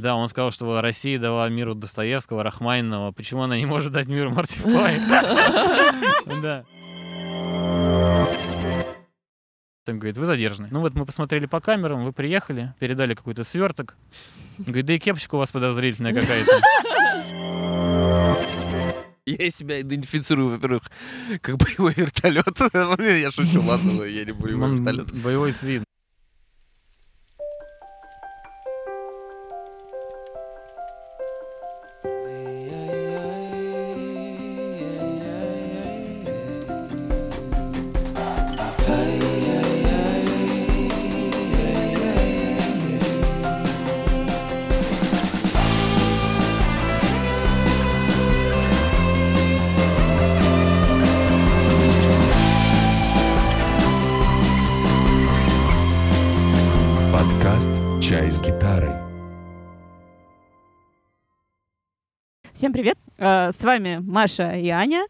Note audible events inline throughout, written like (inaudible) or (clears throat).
Да, он сказал, что Россия дала миру Достоевского, Рахманинова. Почему она не может дать миру Марти Флай? (laughs) Да. Он говорит, вы задержаны. Ну вот мы посмотрели по камерам, вы приехали, передали какой-то сверток. Говорит, да и кепочка у вас подозрительная какая-то. Я себя идентифицирую, во-первых, как боевой вертолет. (laughs) Я шучу, ладно, я не боевой Он вертолет. Боевой свин. С вами Маша и Аня.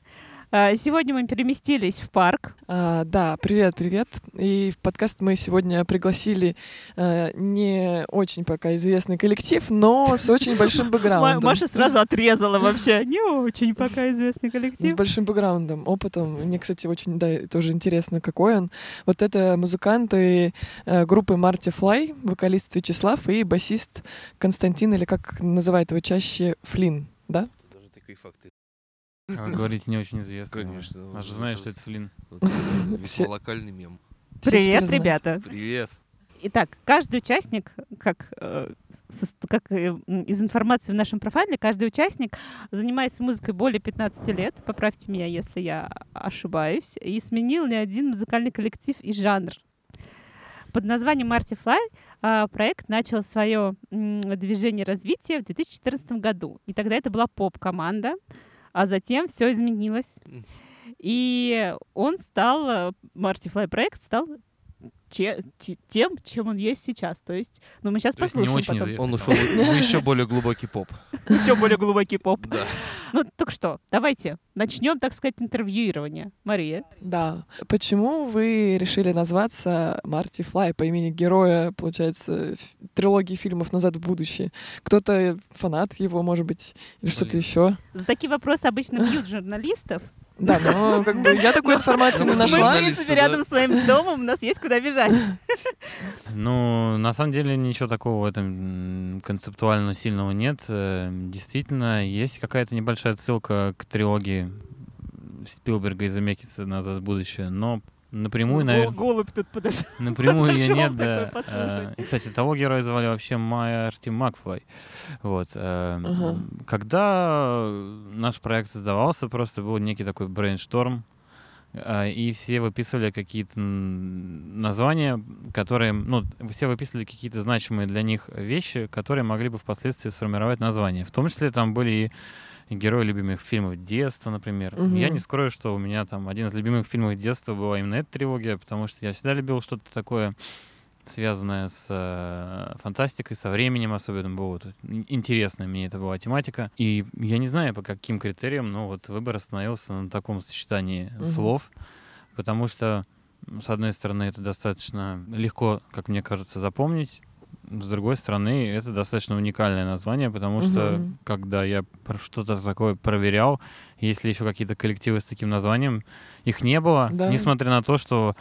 Э, Сегодня мы переместились в парк. А, да, привет, привет. И в подкаст мы сегодня пригласили э, не очень пока известный коллектив, но с очень большим (laughs) бэкграундом. Маша сразу отрезала вообще. Не очень пока известный С коллектив. большим бэкграундом, опытом. Мне, кстати, очень да, тоже интересно, какой он. Вот это музыканты э, группы Марти Флай, вокалист Вячеслав и басист Константин, или как называют его чаще, Флин, да? Такие факты. А Вы (laughs) говорите, не очень известно. Конечно. Она же знает, что это Флин. (laughs) Локальный мем. Привет, ребята! Привет. Итак, каждый участник, как, э, как э, из информации в нашем профайле, каждый участник занимается музыкой более 15 лет, поправьте меня, если я ошибаюсь, и сменил не один музыкальный коллектив и жанр. Под названием Марти Флай проект начал свое движение развития в 2014 году. И тогда это была поп-команда, а затем все изменилось. И он стал, Марти Флай проект стал че- те- тем, чем он есть сейчас. То есть, ну мы сейчас То есть не послушаем очень потом. известный. Он ушел в еще более глубокий поп. (laughs) Еще более глубокий поп. Да. Ну так что, давайте начнем, так сказать, интервьюирование. Мария. Да. Почему вы решили назваться Марти Флай по имени героя, получается, трилогии фильмов «Назад в будущее»? Кто-то фанат его, может быть, или что-то еще? За такие вопросы обычно бьют журналистов. Да, но (laughs) как бы я такой информации не Ну, Мы, в нашла. принципе, рядом с своим домом, у нас есть куда бежать. (laughs) Ну, на самом деле ничего такого в этом концептуально сильного нет. Э, Действительно, есть какая-то небольшая отсылка к трилогии Спилберга и Замекиса «Назад в будущее», но напрямую, наверное, Голубь тут подошел. напрямую ее нет, да. Э, И, кстати, того героя звали вообще Марти Макфлай. Вот. э, Ага. Когда наш проект создавался, просто был некий такой брейншторм, э, и все выписывали какие-то названия, которые, ну, все выписывали какие-то значимые для них вещи, которые могли бы впоследствии сформировать название. В том числе там были и герои любимых фильмов детства, например. Мгм. Я не скрою, что у меня там один из любимых фильмов детства была именно эта трилогия, потому что я всегда любил что-то такое связанное с э, фантастикой, со временем особенно было вот ин- интересно мне это была тематика. И я не знаю по каким критериям, но вот выбор остановился на таком сочетании Мгм. слов, потому что с одной стороны это достаточно легко, как мне кажется, запомнить. С другой стороны, это достаточно уникальное название, потому что Мгм. когда я что-то такое проверял, есть ли еще какие-то коллективы с таким названием, их не было, Да. несмотря на то, что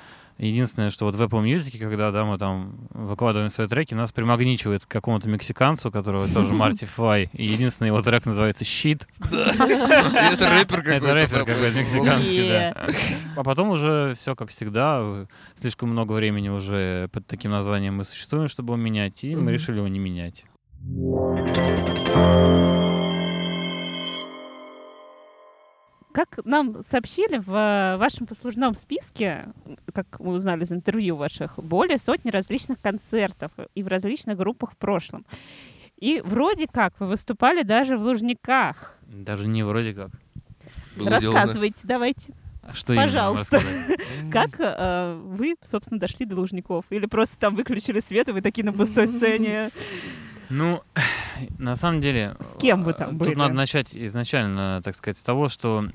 единственное, что вот в Apple Music, когда да, мы там выкладываем свои треки, нас примагничивает к какому-то мексиканцу, которого тоже (laughs) Марти Флай, и единственный его трек называется «Щит», Это рэпер какой-то. это рэпер какой-то мексиканский, да. А потом уже все как всегда, слишком много времени уже под таким названием мы существуем, чтобы его менять, и мы решили его не менять. Как нам сообщили в э, вашем послужном списке, как мы узнали из интервью ваших, более сотни различных концертов и в различных группах в прошлом. И вроде как вы выступали даже в Лужниках. Даже не вроде как. Было дело, да. Рассказывайте, давайте. А Что Пожалуйста. (laughs) Как э, вы, собственно, дошли до Лужников? Или просто там выключили свет, и вы такие на пустой сцене? Ну, на самом деле... С кем вы там э, были? Тут надо начать изначально, так сказать, с того, что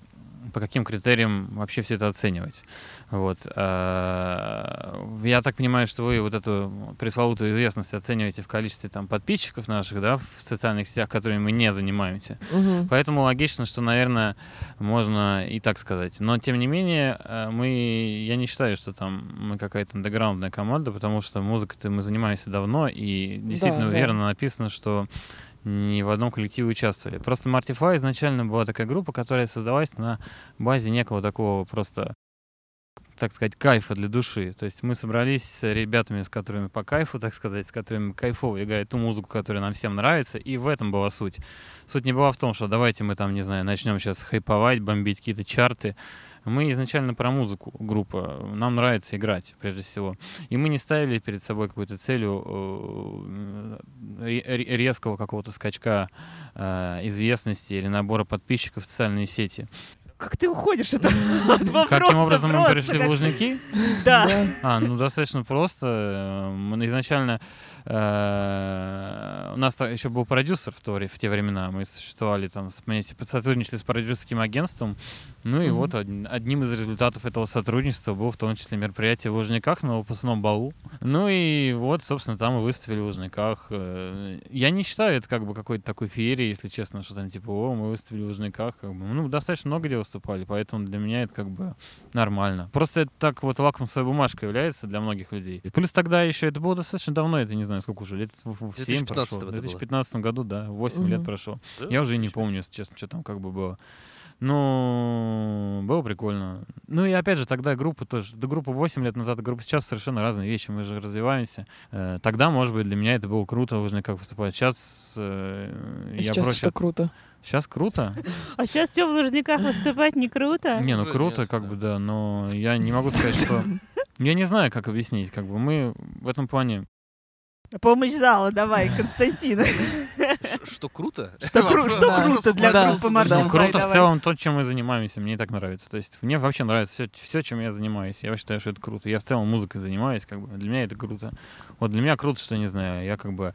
по каким критериям вообще все это оценивать. Вот. А, Я так понимаю, что вы вот эту пресловутую известность оцениваете в количестве там подписчиков наших, да, в социальных сетях, которыми мы не занимаемся. Мгм. Поэтому логично, что, наверное, можно и так сказать. Но, тем не менее, э, мы, я не считаю, что там мы какая-то андеграундная команда, потому что музыкой-то мы занимаемся давно, и действительно да. уверенно написано, что ни в одном коллективе участвовали. Просто Martify изначально была такая группа, которая создавалась на базе некого такого просто так сказать, кайфа для души. То есть мы собрались с ребятами, с которыми по кайфу, так сказать, с которыми кайфово играют ту музыку, которая нам всем нравится, и в этом была суть. Суть не была в том, что давайте мы там, не знаю, начнем сейчас хайповать, бомбить какие-то чарты. Мы изначально про музыку группа. Нам нравится играть, прежде всего. И мы не ставили перед собой какой-то целью э, ре- резкого какого-то скачка э, известности или набора подписчиков в социальные сети. Как ты уходишь от, от вопроса Каким образом мы пришли в как- Лужники? Да. Да. А, ну достаточно просто. Э, Мы изначально э, у нас еще был продюсер в, то, в те времена. Мы существовали там, сотрудничали с продюсерским агентством. Ну и вот од- одним из результатов этого сотрудничества был в том числе мероприятие в Лужниках на выпускном балу. Ну и вот, собственно, там мы выступили в Лужниках. Э, Я не считаю это как бы какой-то такой феерией, если честно, что там типа, о, мы выступили в Лужниках. Как бы. Ну, достаточно много где выступали, поэтому для меня это как бы нормально. Просто это так вот лакмусовая бумажка является для многих людей. И плюс тогда еще, это было достаточно давно, это не знаю, сколько уже, лет в, в 7 прошло. 2015 В это было. 2015 году, да, 8 лет Мгм. прошло. Да? Я уже и не помню, если честно, что там как бы было. Ну, было прикольно. Ну и опять же, тогда группа тоже, да группа 8 лет назад, и группа сейчас совершенно разные вещи, мы же развиваемся. Э, Тогда, может быть, для меня это было круто, уже как выступать. Сейчас э, И я сейчас проще... что круто. Сейчас круто? (laughs) А сейчас что, в Лужниках выступать не круто? Не, ну круто, как бы, да, но я не могу сказать, что... (laughs) Я не знаю, как объяснить, как бы мы в этом плане... Помощь зала, давай, Константин. Что круто? Что кру- что Вопрос круто для Да, группы да. Мартин Давай, Круто в целом то, чем мы занимаемся, мне и так нравится. То есть мне вообще нравится все, чем я занимаюсь. Я считаю, что это круто. Я в целом музыкой занимаюсь, как бы для меня это круто. Вот для меня круто, что, не знаю, я как бы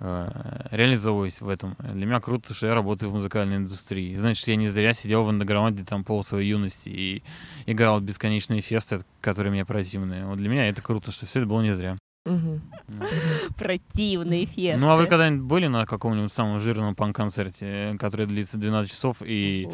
э, реализовываюсь в этом. Для меня круто, что я работаю в музыкальной индустрии. Значит, я не зря сидел в андеграунде там пол своей юности и играл в бесконечные фесты, которые мне противны. Вот для меня это круто, что все это было не зря. Противные фесты. Ну, а вы когда-нибудь были на каком-нибудь самом жирном панк-концерте, э, который длится 12 часов, и,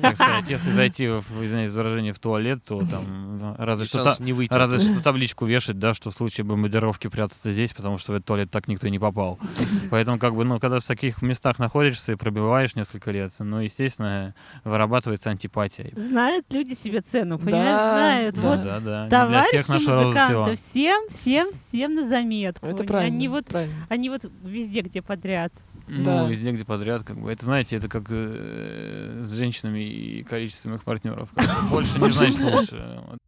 так сказать, (laughs) если зайти, в, извиняюсь за выражение, в туалет, то там ну, разве что, разве что табличку вешать, да, что в случае бомбардировки прятаться здесь, потому что в этот туалет так никто и не попал. (laughs) Поэтому, как бы, ну, когда в таких местах находишься и пробиваешь несколько лет, ну, естественно, вырабатывается антипатия. Знают люди себе цену, понимаешь, Да, знают. да. Вот да, да. Для всех музыканты, цвела. всем, всем, всем на заметку. Это правильно. Они вот, правильно. они вот везде, где подряд. Ну, Да. везде, где подряд, как бы. Это, знаете, это как э, с женщинами и количеством их партнеров. Больше не значит лучше.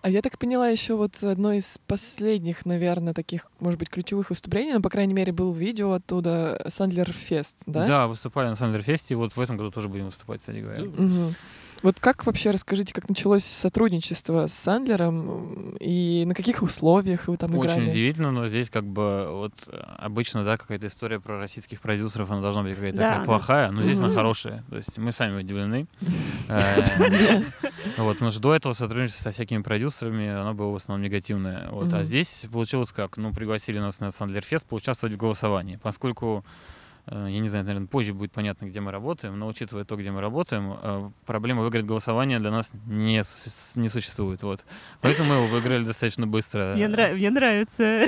А я так поняла, еще вот одно из последних, наверное, таких, может быть, ключевых выступлений, ну, по крайней мере, был видео оттуда Сандлер Фест, да? Да? выступали на Сандерфесте, и вот в этом году тоже будем выступать, кстати говоря. Мгм. Вот как вообще, расскажите, как началось сотрудничество с Сандлером и на каких условиях вы там Очень играли? удивительно, но здесь как бы вот э, обычно, да, какая-то история про российских продюсеров, она должна быть какая-то Да, такая да. плохая, но здесь она Мгм. хорошая. То есть мы сами удивлены. (laughs) Э, Вот, потому что до этого сотрудничество со всякими продюсерами, оно было в основном негативное. Вот. А здесь получилось как? Ну, пригласили нас на Сандлерфест поучаствовать в голосовании. Поскольку, э, я не знаю, наверное, позже будет понятно, где мы работаем, но учитывая то, где мы работаем, э, проблема выиграть голосование для нас не, не существует. Вот. Поэтому мы его выиграли достаточно быстро. Мне, нра- мне нравится.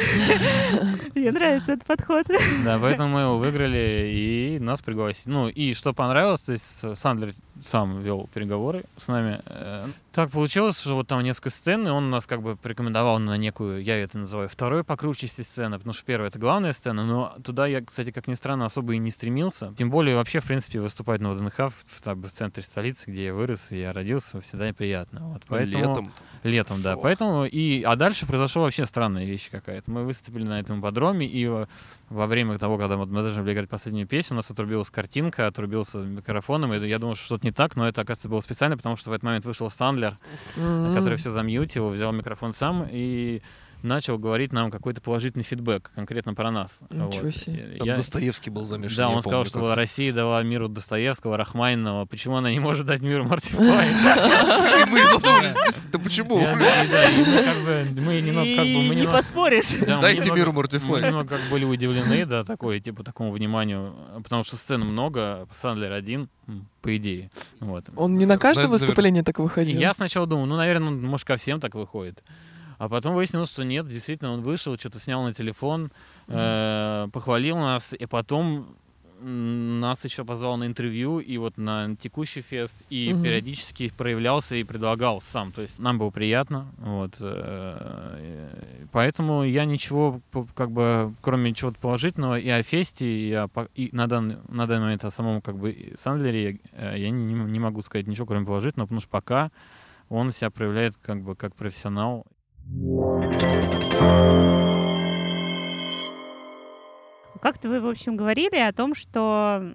(laughs) Мне нравится этот подход. Да, поэтому мы его выиграли и нас пригласили. Ну, и что понравилось, то есть э, Сандлер сам вел переговоры с нами. Э, Так получилось, что вот там несколько сцен, и он нас как бы порекомендовал на некую, я это называю, второй по кручести сцены, потому что первая — это главная сцена, но туда я, кстати, как ни странно, особо и не стремился. Тем более вообще, в принципе, выступать на ВДНХ в, в- в центре столицы, где я вырос и я родился, всегда приятно. Вот, поэтому... Летом. Летом, да. Ох. Поэтому и а дальше произошла вообще странная вещь какая-то. Мы выступили на этом подроме, и во, время того, когда вот мы должны были играть последнюю песню, у нас отрубилась картинка, отрубился микрофоном, и я думал, что что-то не так, но это, оказывается, было специально, потому что в этот момент вышел Сандлер, М. который все замьютил, взял микрофон сам, и начал говорить нам какой-то положительный фидбэк конкретно про нас. Ничего Вот. себе. Там Я- Достоевский был замешан. Да, он сказал, помню, что как-то. Россия дала миру Достоевского, Рахманинова. Почему она не может дать миру Марти Флай? (laughs) И мы задумались, да почему? Мы немного как бы... мы И не поспоришь. да, мы Дайте немного- миру Марти Мы немного как были удивлены, да, такой, типа, такому вниманию, потому что сцен много, Сандлер один, по идее. Вот. Он не на каждое выступление так выходил? я сначала думал, ну, наверное, он, может, ко всем так выходит. А потом выяснилось, что нет, действительно, он вышел, что-то снял на телефон, э, похвалил нас, и потом нас еще позвал на интервью и вот на текущий фест, и Мгм. периодически проявлялся и предлагал сам. То есть нам было приятно. Вот, э, поэтому я ничего, как бы, кроме чего-то положительного, и о фесте, и, о и на, данный, на данный момент о самом как бы Сандлере э, я не, не могу сказать ничего, кроме положительного, потому что пока он себя проявляет как бы как профессионал. Как-то вы, в общем, говорили о том, что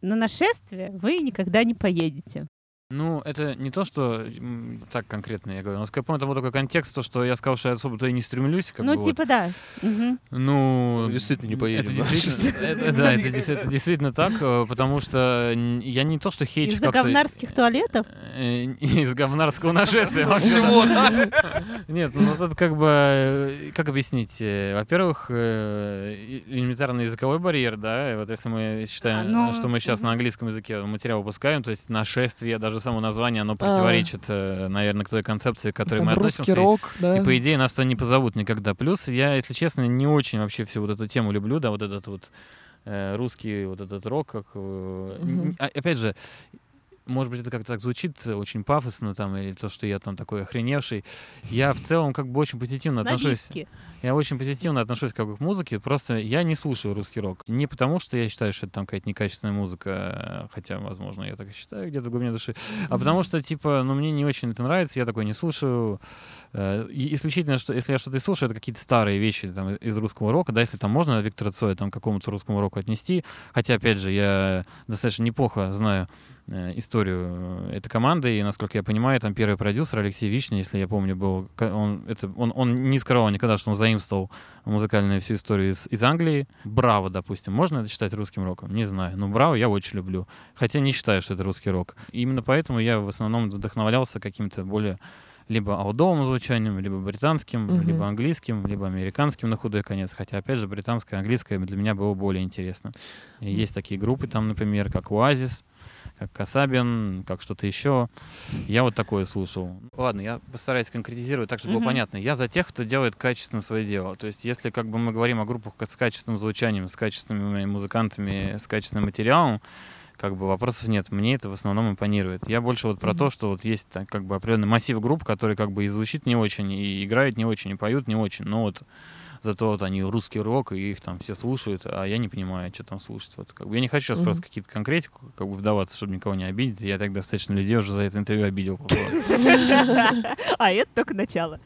на нашествие вы никогда не поедете. Ну, это не то, что так конкретно я говорю. Но, я помню, это был такой контекст, то, что я сказал, что я особо туда и не стремлюсь. Как ну, бы, вот. типа, да. Мгм. Ну, Ну, действительно не поедем, Это да. действительно, (laughs) это- да, это это действительно так, э, потому что я не то, что хейчу Из-за говнарских туалетов? Э, Из говнарского нашествия. вообще, Всего. (laughs) Нет, ну тут как бы, э, как объяснить? Э, Во-первых, э, элементарный языковой барьер, да, вот если мы считаем, А, ну, что мы сейчас на английском языке материал выпускаем, то есть нашествие, даже само название, оно А. противоречит, э, наверное, к той концепции, к которой мы относимся. рок, да. И по идее нас туда не позовут никогда. Плюс я, если честно, не очень вообще всю вот эту тему люблю, да, вот этот вот э, русский вот этот рок, как а- опять же. Может быть, это как-то так звучит э, очень пафосно там, или то, что я там такой охреневший. Я в целом как бы очень позитивно отношусь. Я очень позитивно отношусь как к музыке. Просто я не слушаю русский рок. Не потому, что я считаю, что это там какая-то некачественная музыка, э, хотя, возможно, я так и считаю где-то в глубине души. А потому что, типа, ну, мне не очень это нравится, я такой не слушаю. Э, Исключительно, что если я что-то слушаю, это какие-то старые вещи там, из русского рока, да, если там можно Виктора Цоя там, к какому-то русскому року отнести. Хотя, опять же, я достаточно неплохо знаю историю э, этой команды, и, насколько я понимаю, там первый продюсер Алексей Вишня, если я помню, был, он, это, он, он не скрывал никогда, что он заимствовал музыкальную всю историю из, из Англии. Браво, допустим, можно это считать русским роком? Не знаю, но Браво я очень люблю, хотя не считаю, что это русский рок. И именно поэтому я в основном вдохновлялся каким-то более либо аудовым звучанием, либо британским, Мгм. либо английским, либо американским на худой конец. Хотя, опять же, британское и английское для меня было более интересно. И есть такие группы там, например, как Оазис, как Касабин, как что-то еще. Я вот такое слушал. Ладно, я постараюсь конкретизировать так, чтобы было Мгм. понятно. Я за тех, кто делает качественно свое дело. То есть, если как бы мы говорим о группах с качественным звучанием, с качественными музыкантами, с качественным материалом, как бы вопросов нет. Мне это в основном импонирует. Я больше вот про Мгм. то, что вот есть так, как бы определенный массив групп, которые как бы и звучит не очень, и играют не очень, и поют не очень. Но вот зато вот они русский рок, и их там все слушают, а я не понимаю, что там слушать. Вот, как бы, я не хочу сейчас Мгм. просто какие-то конкретику как бы вдаваться, чтобы никого не обидеть. Я так достаточно людей уже за это интервью обидел. (laughs) А это только начало.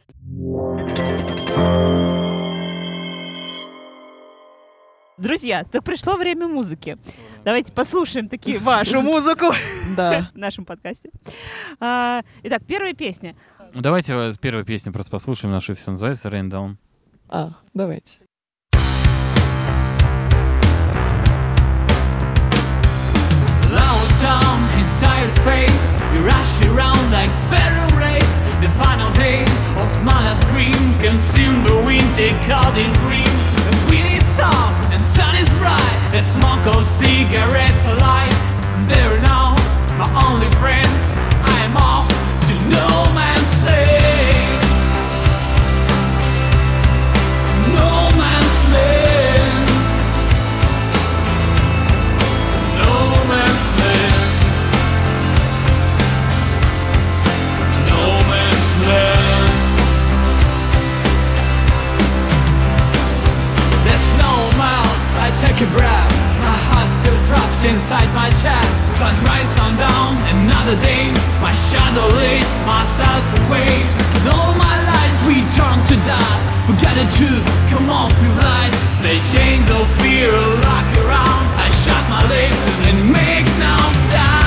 Друзья, так пришло время музыки. Давайте послушаем таки вашу музыку (laughs) в нашем подкасте. А, Итак, первая песня. Давайте э, с первой песни просто послушаем нашу, все называется Rain Down. А, давайте. Loud tongue and tired face You rush around like sparrow race The final day of my last dream Consume the winter cold in green The wind is soft and sun is bright The smoke of cigarettes alight I'm there now, my only friends I am off to no man's a breath. My heart still trapped inside my chest. Sunrise, sundown, another day. My shadow leads myself away. And all my life we turn to dust. Forget the truth, come on, we light. The chains of fear lock around. I shut my lips and make no sound.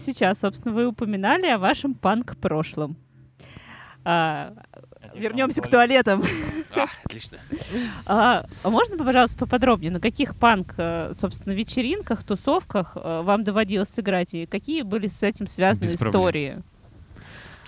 Сейчас, собственно, вы упоминали о вашем панк-прошлом. А, вернемся к туалетам. А, отлично. А, можно, пожалуйста, поподробнее, на каких панк, э, собственно, вечеринках, тусовках э, вам доводилось сыграть, и какие были с этим связаны Без проблем.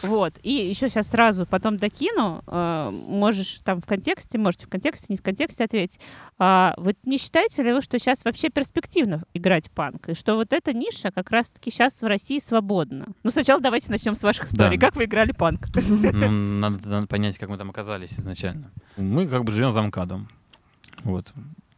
Вот. И еще сейчас сразу потом докину. э, можешь там в контексте, можете в контексте, не в контексте ответить. А, вот не считаете ли вы, что сейчас вообще перспективно играть панк? И что вот эта ниша как раз-таки сейчас в России свободна? Ну, сначала давайте начнем с ваших историй. Да. Как вы играли панк? (laughs) Ну, (laughs) надо, надо понять, как мы там оказались изначально. Мы как бы живем за МКАДом. Вот.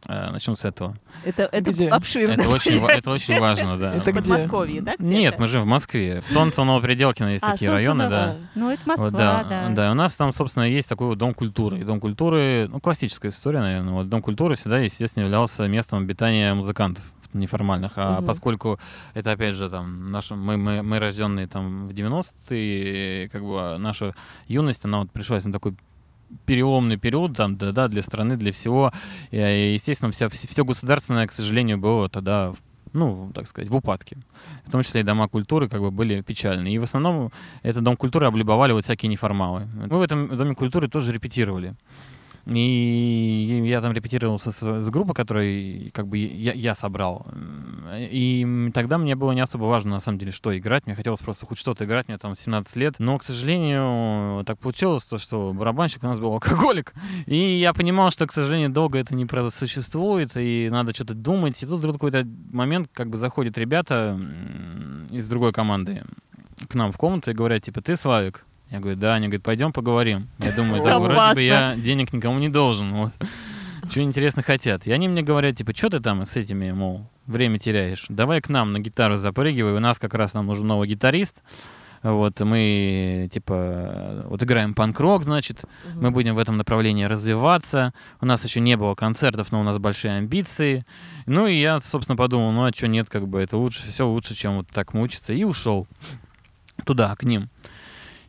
Э, Начнем с этого. Это, это Где? обширно. Это очень, это очень (laughs) важно, да. Это где? Подмосковье, да? где-то? Нет, мы живем в Москве. Солнце Новопределкино есть А, такие районы, да. А, Ну, это Москва, Вот, да, да. да, у нас там, собственно, есть такой вот дом культуры. И дом культуры, ну, классическая история, наверное. Вот дом культуры всегда, естественно, являлся местом обитания музыкантов неформальных. А Мгм. поскольку это, опять же, там, наша, мы, мы, мы рожденные там в 90-е, как бы наша юность, она вот пришлась на такой переломный период там, да, да, для страны, для всего. И, и, естественно, вся, все государственное, к сожалению, было тогда ну, так сказать, в упадке. В том числе и дома культуры как бы были печальны. И в основном этот дом культуры облюбовали вот всякие неформалы. Мы в этом доме культуры тоже репетировали. И я там репетировал со- с, с группой, которую как бы я, я собрал. И тогда мне было не особо важно, на самом деле, что играть. Мне хотелось просто хоть что-то играть. Мне там 17 лет. Но, к сожалению, так получилось, то, что барабанщик у нас был алкоголик. (laughs) И я понимал, что, к сожалению, долго это не просуществует, и надо что-то думать. И тут вдруг какой-то момент, как бы заходят ребята из другой команды к нам в комнату и говорят, типа, ты Славик? Я говорю, да. Они говорят, пойдем поговорим. Я думаю, да, вроде бы я денег никому не должен. Вот. Что интересно хотят. И они мне говорят, типа, что ты там с этими, мол, время теряешь? Давай к нам на гитару запрыгивай. У нас как раз нам нужен новый гитарист. Вот, мы, типа, вот играем панк-рок, значит, мы будем в этом направлении развиваться. У нас еще не было концертов, но у нас большие амбиции. Ну и я, собственно, подумал, ну а что нет, как бы это лучше, все лучше, чем вот так мучиться. И ушел туда, к ним.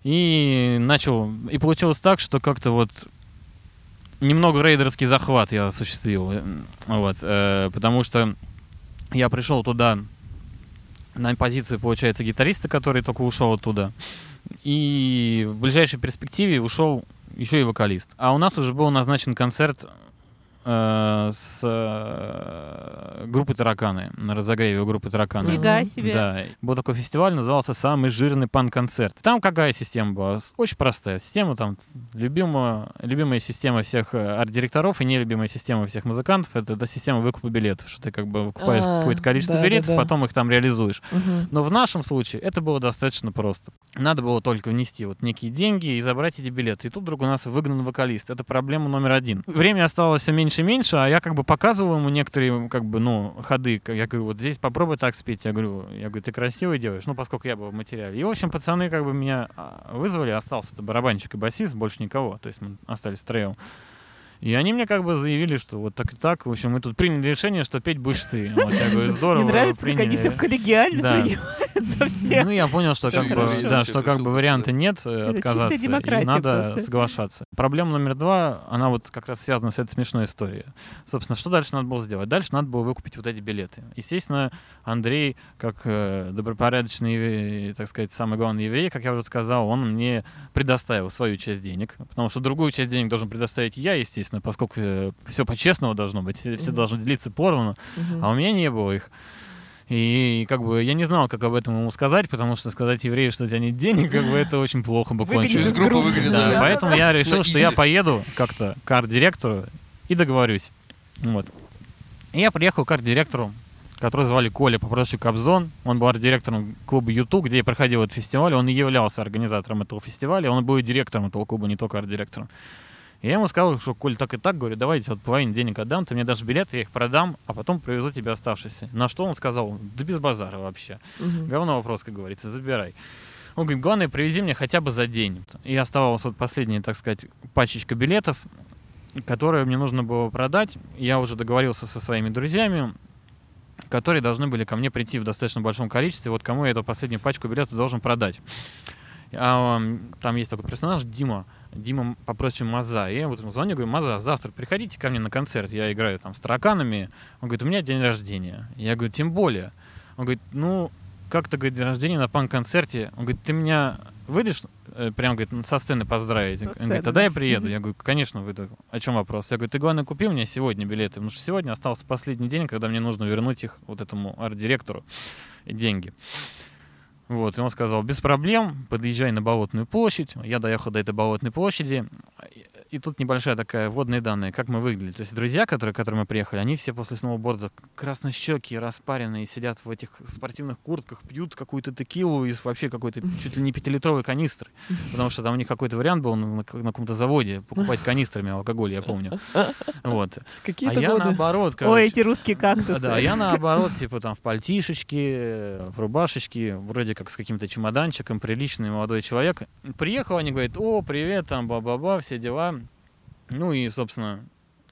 И начал, и получилось так, что как-то вот немного рейдерский захват я осуществил. Вот, э, потому что я пришел туда на позицию, получается, гитариста, который только ушел оттуда. И в ближайшей перспективе ушел еще и вокалист. А у нас уже был назначен концерт э, с э, группой «Тараканы», на разогреве у группы «Тараканы». Нифига себе. Да, был такой фестиваль, назывался «Самый жирный пан-концерт». Там какая система была? Очень простая система, там любимая, любимая система всех э, арт-директоров и нелюбимая система всех музыкантов — это, это система выкупа билетов, что ты как бы выкупаешь А, какое-то количество да, да, билетов, да. потом их там реализуешь. Мгм. Но в нашем случае это было достаточно просто. Надо было только внести вот некие деньги и забрать эти билеты. И тут вдруг у нас выгнан вокалист. Это проблема номер один. Время оставалось все меньше и меньше, а я как бы показывал ему некоторые как бы, ну, ходы. Я говорю, вот здесь попробуй так спеть. Я говорю, я говорю, ты красиво делаешь, ну, поскольку я был в материале. И, в общем, пацаны как бы меня а, вызвали, остался это барабанщик и басист, больше никого. То есть мы остались втроем. И они мне как бы заявили, что вот так и так. В общем, мы тут приняли решение, что петь будешь ты. Вот, я говорю, (laughs) здорово. Мне нравится, как они приняли». все коллегиально Да. принимают всех. Ну, я понял, что как бы, да, что как бы варианта нет э, отказаться. и надо просто. соглашаться. Проблема номер два, она вот как раз связана с этой смешной историей. Собственно, что дальше надо было сделать? Дальше надо было выкупить вот эти билеты. Естественно, Андрей, как э, добропорядочный, еврей, так сказать, самый главный еврей, как я уже сказал, он мне предоставил свою часть денег, потому что другую часть денег должен предоставить я, естественно, поскольку все по-честному должно быть, все должны делиться поровну. А у меня не было их. И как бы я не знал, как об этом ему сказать, потому что сказать еврею, что у тебя нет денег, как бы это очень плохо бы кончилось. Выгонят, Да, да. поэтому я решил, что я поеду как-то к арт-директору и договорюсь. Вот. И я приехал к арт-директору, которого звали Коля по прозвищу Кобзон. Он был арт-директором клуба Юту, где я проходил этот фестиваль. Он и являлся организатором этого фестиваля. Он был и директором этого клуба, не только арт-директором. И я ему сказал, что, Коль, так и так, говорю, давайте вот половину денег отдам, ты мне дашь билеты, я их продам, а потом привезу тебе оставшиеся. На что он сказал, да без базара вообще. Мгм. Говно вопрос, как говорится, забирай. Он говорит, главное, привези мне хотя бы за день. И оставалась вот последняя, так сказать, пачечка билетов, которую мне нужно было продать. Я уже договорился со своими друзьями, которые должны были ко мне прийти в достаточно большом количестве. Вот кому я эту последнюю пачку билетов должен продать. А, там есть такой персонаж Дима. Дима по прозвищу Маза. И я вот ему звоню, говорю, Маза, завтра приходите ко мне на концерт. Я играю там с тараканами. Он говорит, у меня день рождения. Я говорю, тем более. Он говорит, ну, как-то, говорит, день рождения на панк-концерте. Он говорит, ты меня выйдешь э, прям, говорит, со сцены поздравить? Он сцены, говорит, тогда я приеду. Я говорю, конечно, выйду. О чем вопрос? Я говорю, ты, главное, купи мне сегодня билеты, потому что сегодня остался последний день, когда мне нужно вернуть их вот этому арт-директору деньги. Вот, и он сказал, без проблем, подъезжай на Болотную площадь. Я доехал до этой Болотной площади. И- тут небольшая такая вводные данные, как мы выглядели. То есть друзья, которые, которые мы приехали, они все после сноуборда краснощекие, распаренные, сидят в этих спортивных куртках, пьют какую-то текилу из вообще какой-то (laughs) чуть ли не пятилитровой канистры. Потому что там у них какой-то вариант был на, на каком-то заводе (laughs) покупать канистрами алкоголь, я помню. (laughs) Вот. А Какие-то я годы. наоборот, Ой, короче, эти русские кактусы. да, я наоборот, типа там в пальтишечке, э, в рубашечке, вроде как с каким-то чемоданчиком, приличный молодой человек. Приехал, они говорят, о, привет, там, ба-ба-ба, все дела. Ну и, собственно,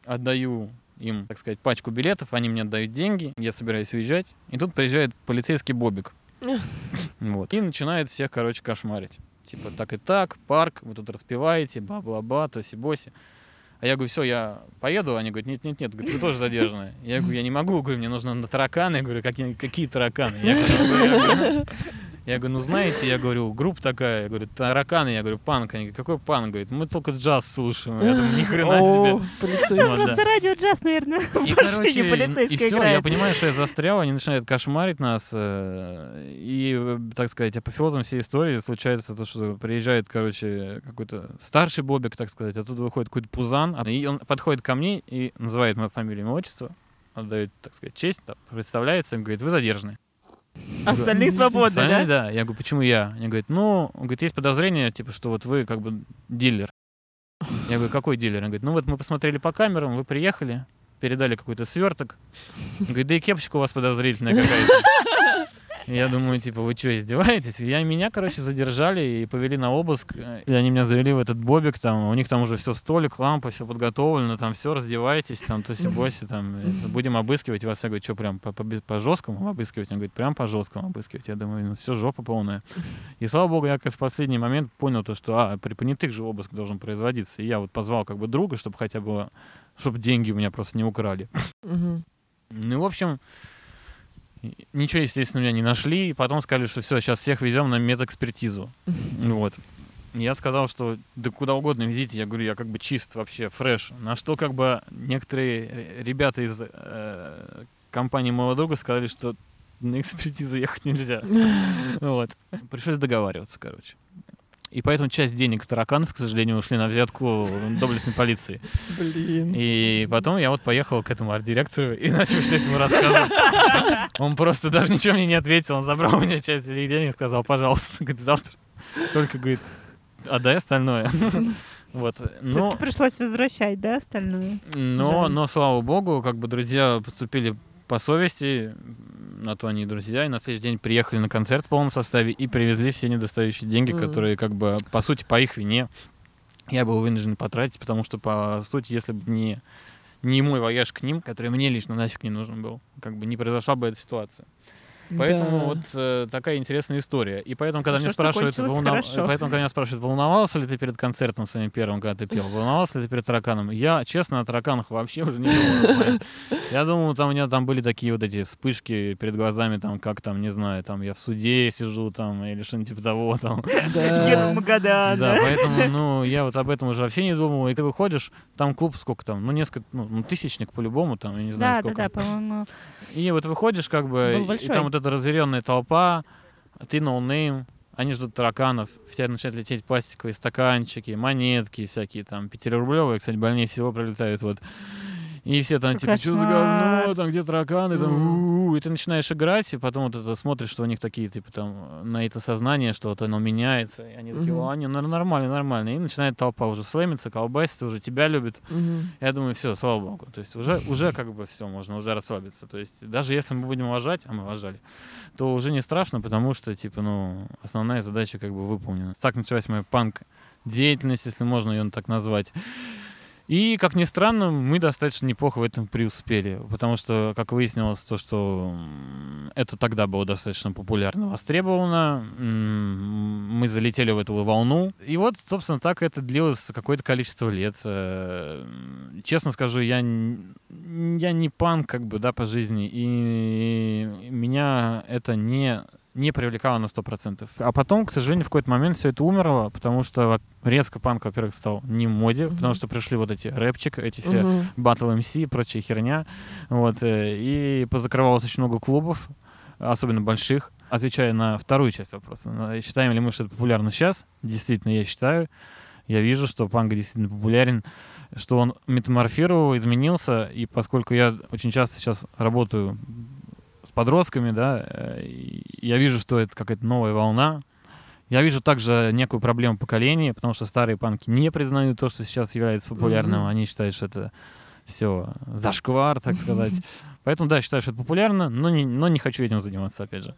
отдаю им, так сказать, пачку билетов, они мне отдают деньги, я собираюсь уезжать. И тут приезжает полицейский Бобик. (laughs) Вот. И начинает всех, короче, кошмарить. Типа, так и так, парк, вы тут распеваете, ба-ба-ба, тоси-боси. А я говорю, все, я поеду. Они говорят, нет-нет-нет, вы тоже задержаны. Я говорю, я не могу, говорю, мне нужно на тараканы. Я говорю, какие, какие тараканы? Я говорю, я говорю, ну знаете, я говорю, группа такая, я говорю, тараканы, я говорю, панк. Они говорят, какой панк? Говорит, мы только джаз слушаем. Я думаю, ни хрена О, себе. Просто да. радио джаз, наверное, в И, машине короче, и все, я понимаю, что я застрял, они начинают кошмарить нас. э, И, так сказать, апофеозом всей истории случается то, что приезжает, короче, какой-то старший Бобик, так сказать, оттуда выходит какой-то пузан, и он подходит ко мне и называет мою фамилию и имя, отчество, отдает, так сказать, честь, представляется, и говорит, вы задержаны. (laughs) Остальные свободны, Остальные, да? да. Я говорю, почему я? Они говорят, ну, он говорит, есть подозрение, типа, что вот вы как бы дилер. Я говорю, какой дилер? Он говорит, ну вот мы посмотрели по камерам, вы приехали, передали какой-то сверток. Он говорит, да и кепочка у вас подозрительная какая-то. (laughs) Я думаю, типа, вы что, издеваетесь? Я, меня, короче, задержали и повели на обыск. И они меня завели в этот бобик, там, у них там уже все столик, лампа, все подготовлено, там все, раздевайтесь, там, тоси боси там, это, будем обыскивать вас. Я говорю, что, прям по, по, без- по жесткому обыскивать? Он говорит, прям по жесткому обыскивать. Я думаю, ну все, жопа полная. И слава богу, я как в последний момент понял то, что, а, при понятых же обыск должен производиться. И я вот позвал как бы друга, чтобы хотя бы, чтобы деньги у меня просто не украли. Ну, в общем, ничего, естественно, меня не нашли. И потом сказали, что все, сейчас всех везем на медэкспертизу. (laughs) Вот. Я сказал, что да куда угодно везите. Я говорю, я как бы чист вообще, фреш. На что как бы некоторые ре- ребята из э, компании моего друга сказали, что на экспертизу ехать нельзя. (laughs) Вот. Пришлось договариваться, короче. И поэтому часть денег тараканов, к сожалению, ушли на взятку доблестной полиции. Блин. И потом я вот поехал к этому арт-директору и (laughs) начал все этому рассказывать. Он просто даже ничего мне не ответил. Он забрал у меня часть этих денег и сказал, пожалуйста, говорит, завтра только, говорит, отдай остальное. (laughs) Вот. Но, Все-таки пришлось возвращать, да, остальное? но, Жаль. но, слава богу, как бы друзья поступили по совести, на то они и друзья, и на следующий день приехали на концерт в полном составе и привезли все недостающие деньги, Мгм. которые, как бы, по сути, по их вине я был вынужден потратить, потому что, по сути, если бы не, не мой вояж к ним, который мне лично нафиг не нужен был, как бы не произошла бы эта ситуация. Поэтому Да. вот э, такая интересная история. И поэтому, когда Хорошо, меня спрашивают, волна- хорошо. поэтому, когда меня спрашивают, волновался ли ты перед концертом своим первым, когда ты пел, волновался ли ты перед тараканом, я, честно, о тараканах вообще уже не думал. Я думал, там у меня там были такие вот эти вспышки перед глазами, там, как там, не знаю, там я в суде сижу, там, или что-нибудь типа того, там. Да. Еду в Магадан, Да, да? поэтому, ну, я вот об этом уже вообще не думал. И ты выходишь, там клуб сколько там, ну, несколько, ну, ну, тысячник по-любому, там, я не знаю, Да, да, сколько. да, по-моему. И вот выходишь, как бы, и там вот эта разъяренная толпа, ты noname, они ждут тараканов, в тебя начинают лететь пластиковые стаканчики, монетки всякие там, пятирублевые, кстати, больнее всего пролетают вот. И все там, типа, что за говно, там, где тараканы, там, У-у-у». и ты начинаешь играть, и потом вот это смотришь, что у них такие, типа, там, на это сознание, что вот оно меняется, и они такие, Мгм. о, они нормально, нормально, и начинает толпа уже слэмиться, колбаситься, уже тебя любит, Мгм. я думаю, все, слава богу. То есть уже, уже как бы все, можно уже расслабиться. То есть даже если мы будем уважать, а мы уважали, то уже не страшно, потому что, типа, ну, основная задача как бы выполнена. Так началась моя панк деятельность, если можно ее так назвать. И, как ни странно, мы достаточно неплохо в этом преуспели, потому что, как выяснилось, то, что это тогда было достаточно популярно, востребовано, мы залетели в эту волну, и вот, собственно, так это длилось какое-то количество лет. Э, Честно скажу, я, я не панк, как бы, да, по жизни, и меня это не не привлекало на 100%. А потом, к сожалению, в какой-то момент все это умерло, потому что резко панк, во-первых, стал не в моде, Мгм. потому что пришли вот эти рэпчик, эти все Мгм. Battle MC и прочая херня. Вот, э, и позакрывалось очень много клубов, особенно больших. Отвечая на вторую часть вопроса, считаем ли мы, что это популярно сейчас? Действительно, я считаю. Я вижу, что панк действительно популярен, что он метаморфировал, изменился, и поскольку я очень часто сейчас работаю с подростками, да, э, я вижу, что это какая-то новая волна. Я вижу также некую проблему поколения, потому что старые панки не признают то, что сейчас является популярным. Мгм. Они считают, что это все зашквар, так сказать. (laughs) Поэтому, да, считаю, что это популярно, но не, но не хочу этим заниматься, опять же.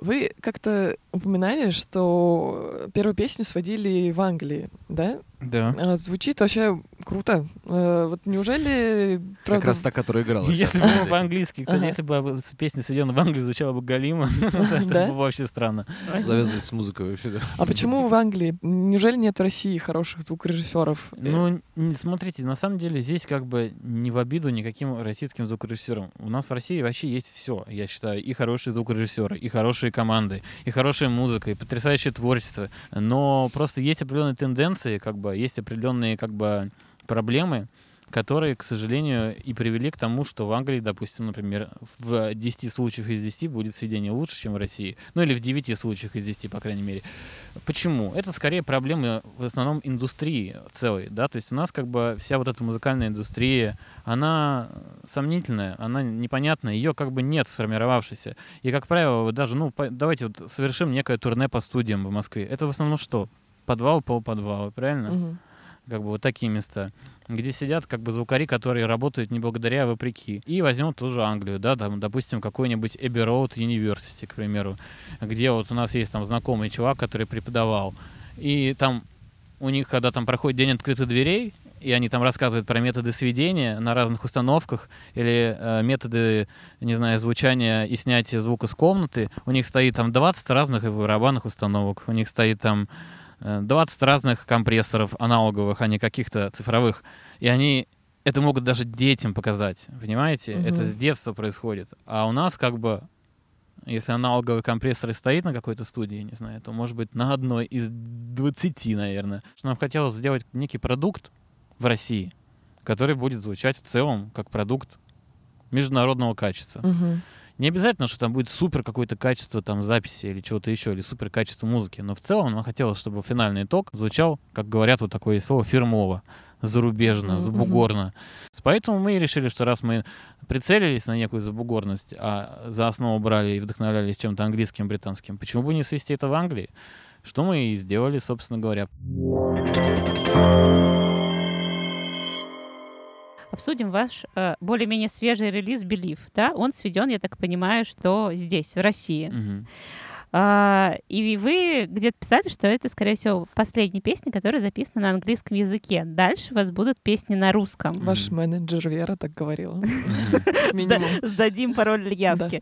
Вы как-то упоминали, что первую песню сводили в Англии, да? Да. А, Звучит вообще круто. Э, Вот неужели... Как правда, раз та, которая играла. Если бы мы по-английски, кстати, если бы песня сведена в Англии, звучала бы Галима, (laughs) (laughs) это Да? было бы вообще странно. Завязывать с музыкой вообще, да. А почему в Англии? Неужели нет в России хороших звукорежиссеров? Э, Ну, не смотрите, на самом деле здесь как бы не в обиду никаким российским звукорежиссерам. У нас в России вообще есть все, я считаю. И хорошие звукорежиссеры, и хорошие команды, и хорошая музыка, и потрясающее творчество. Но просто есть определенные тенденции, как бы, есть определенные как бы проблемы, которые, к сожалению, и привели к тому, что в Англии, допустим, например, в 10 случаях из 10 будет сведение лучше, чем в России. Ну или в 9 случаях из 10, по крайней мере. Почему? Это скорее проблемы в основном индустрии целой, да, то есть у нас как бы вся вот эта музыкальная индустрия, она сомнительная, она непонятная, ее как бы нет сформировавшейся. И, как правило, даже, ну, давайте вот совершим некое турне по студиям в Москве. Это в основном что? Подвал, полподвала, правильно? Мгм. как бы вот такие места, где сидят как бы звукари, которые работают не благодаря, а вопреки. И возьмем ту же Англию, да, там, допустим, какой-нибудь Эбби Роуд University, к примеру, где вот у нас есть там знакомый чувак, который преподавал, и там у них, когда там проходит день открытых дверей, и они там рассказывают про методы сведения на разных установках или э, методы, не знаю, звучания и снятия звука с комнаты. У них стоит там 20 разных барабанных установок, у них стоит там 20 разных компрессоров аналоговых, а не каких-то цифровых. И они это могут даже детям показать, понимаете? Мгм. Это с детства происходит. А у нас как бы, если аналоговый компрессор и стоит на какой-то студии, не знаю, то может быть на одной из 20, наверное. Что нам хотелось сделать некий продукт в России, который будет звучать в целом как продукт международного качества. Мгм. Не обязательно, что там будет супер какое-то качество там записи или чего-то еще, или супер качество музыки, но в целом нам хотелось, чтобы финальный итог звучал, как говорят вот такое слово, фирмово, зарубежно, забугорно. Поэтому мы и решили, что раз мы прицелились на некую забугорность, а за основу брали и вдохновлялись чем-то английским, британским, почему бы не свести это в Англии? Что мы и сделали, собственно говоря. Обсудим ваш э, более-менее свежий релиз «Believe». Да? Он сведен, я так понимаю, что здесь, в России. А, и вы где-то писали, что это, скорее всего, последняя песня, которая записана на английском языке. Дальше у вас будут песни на русском. Ваш менеджер Вера так говорила. (laughs) Сдадим пароль явки.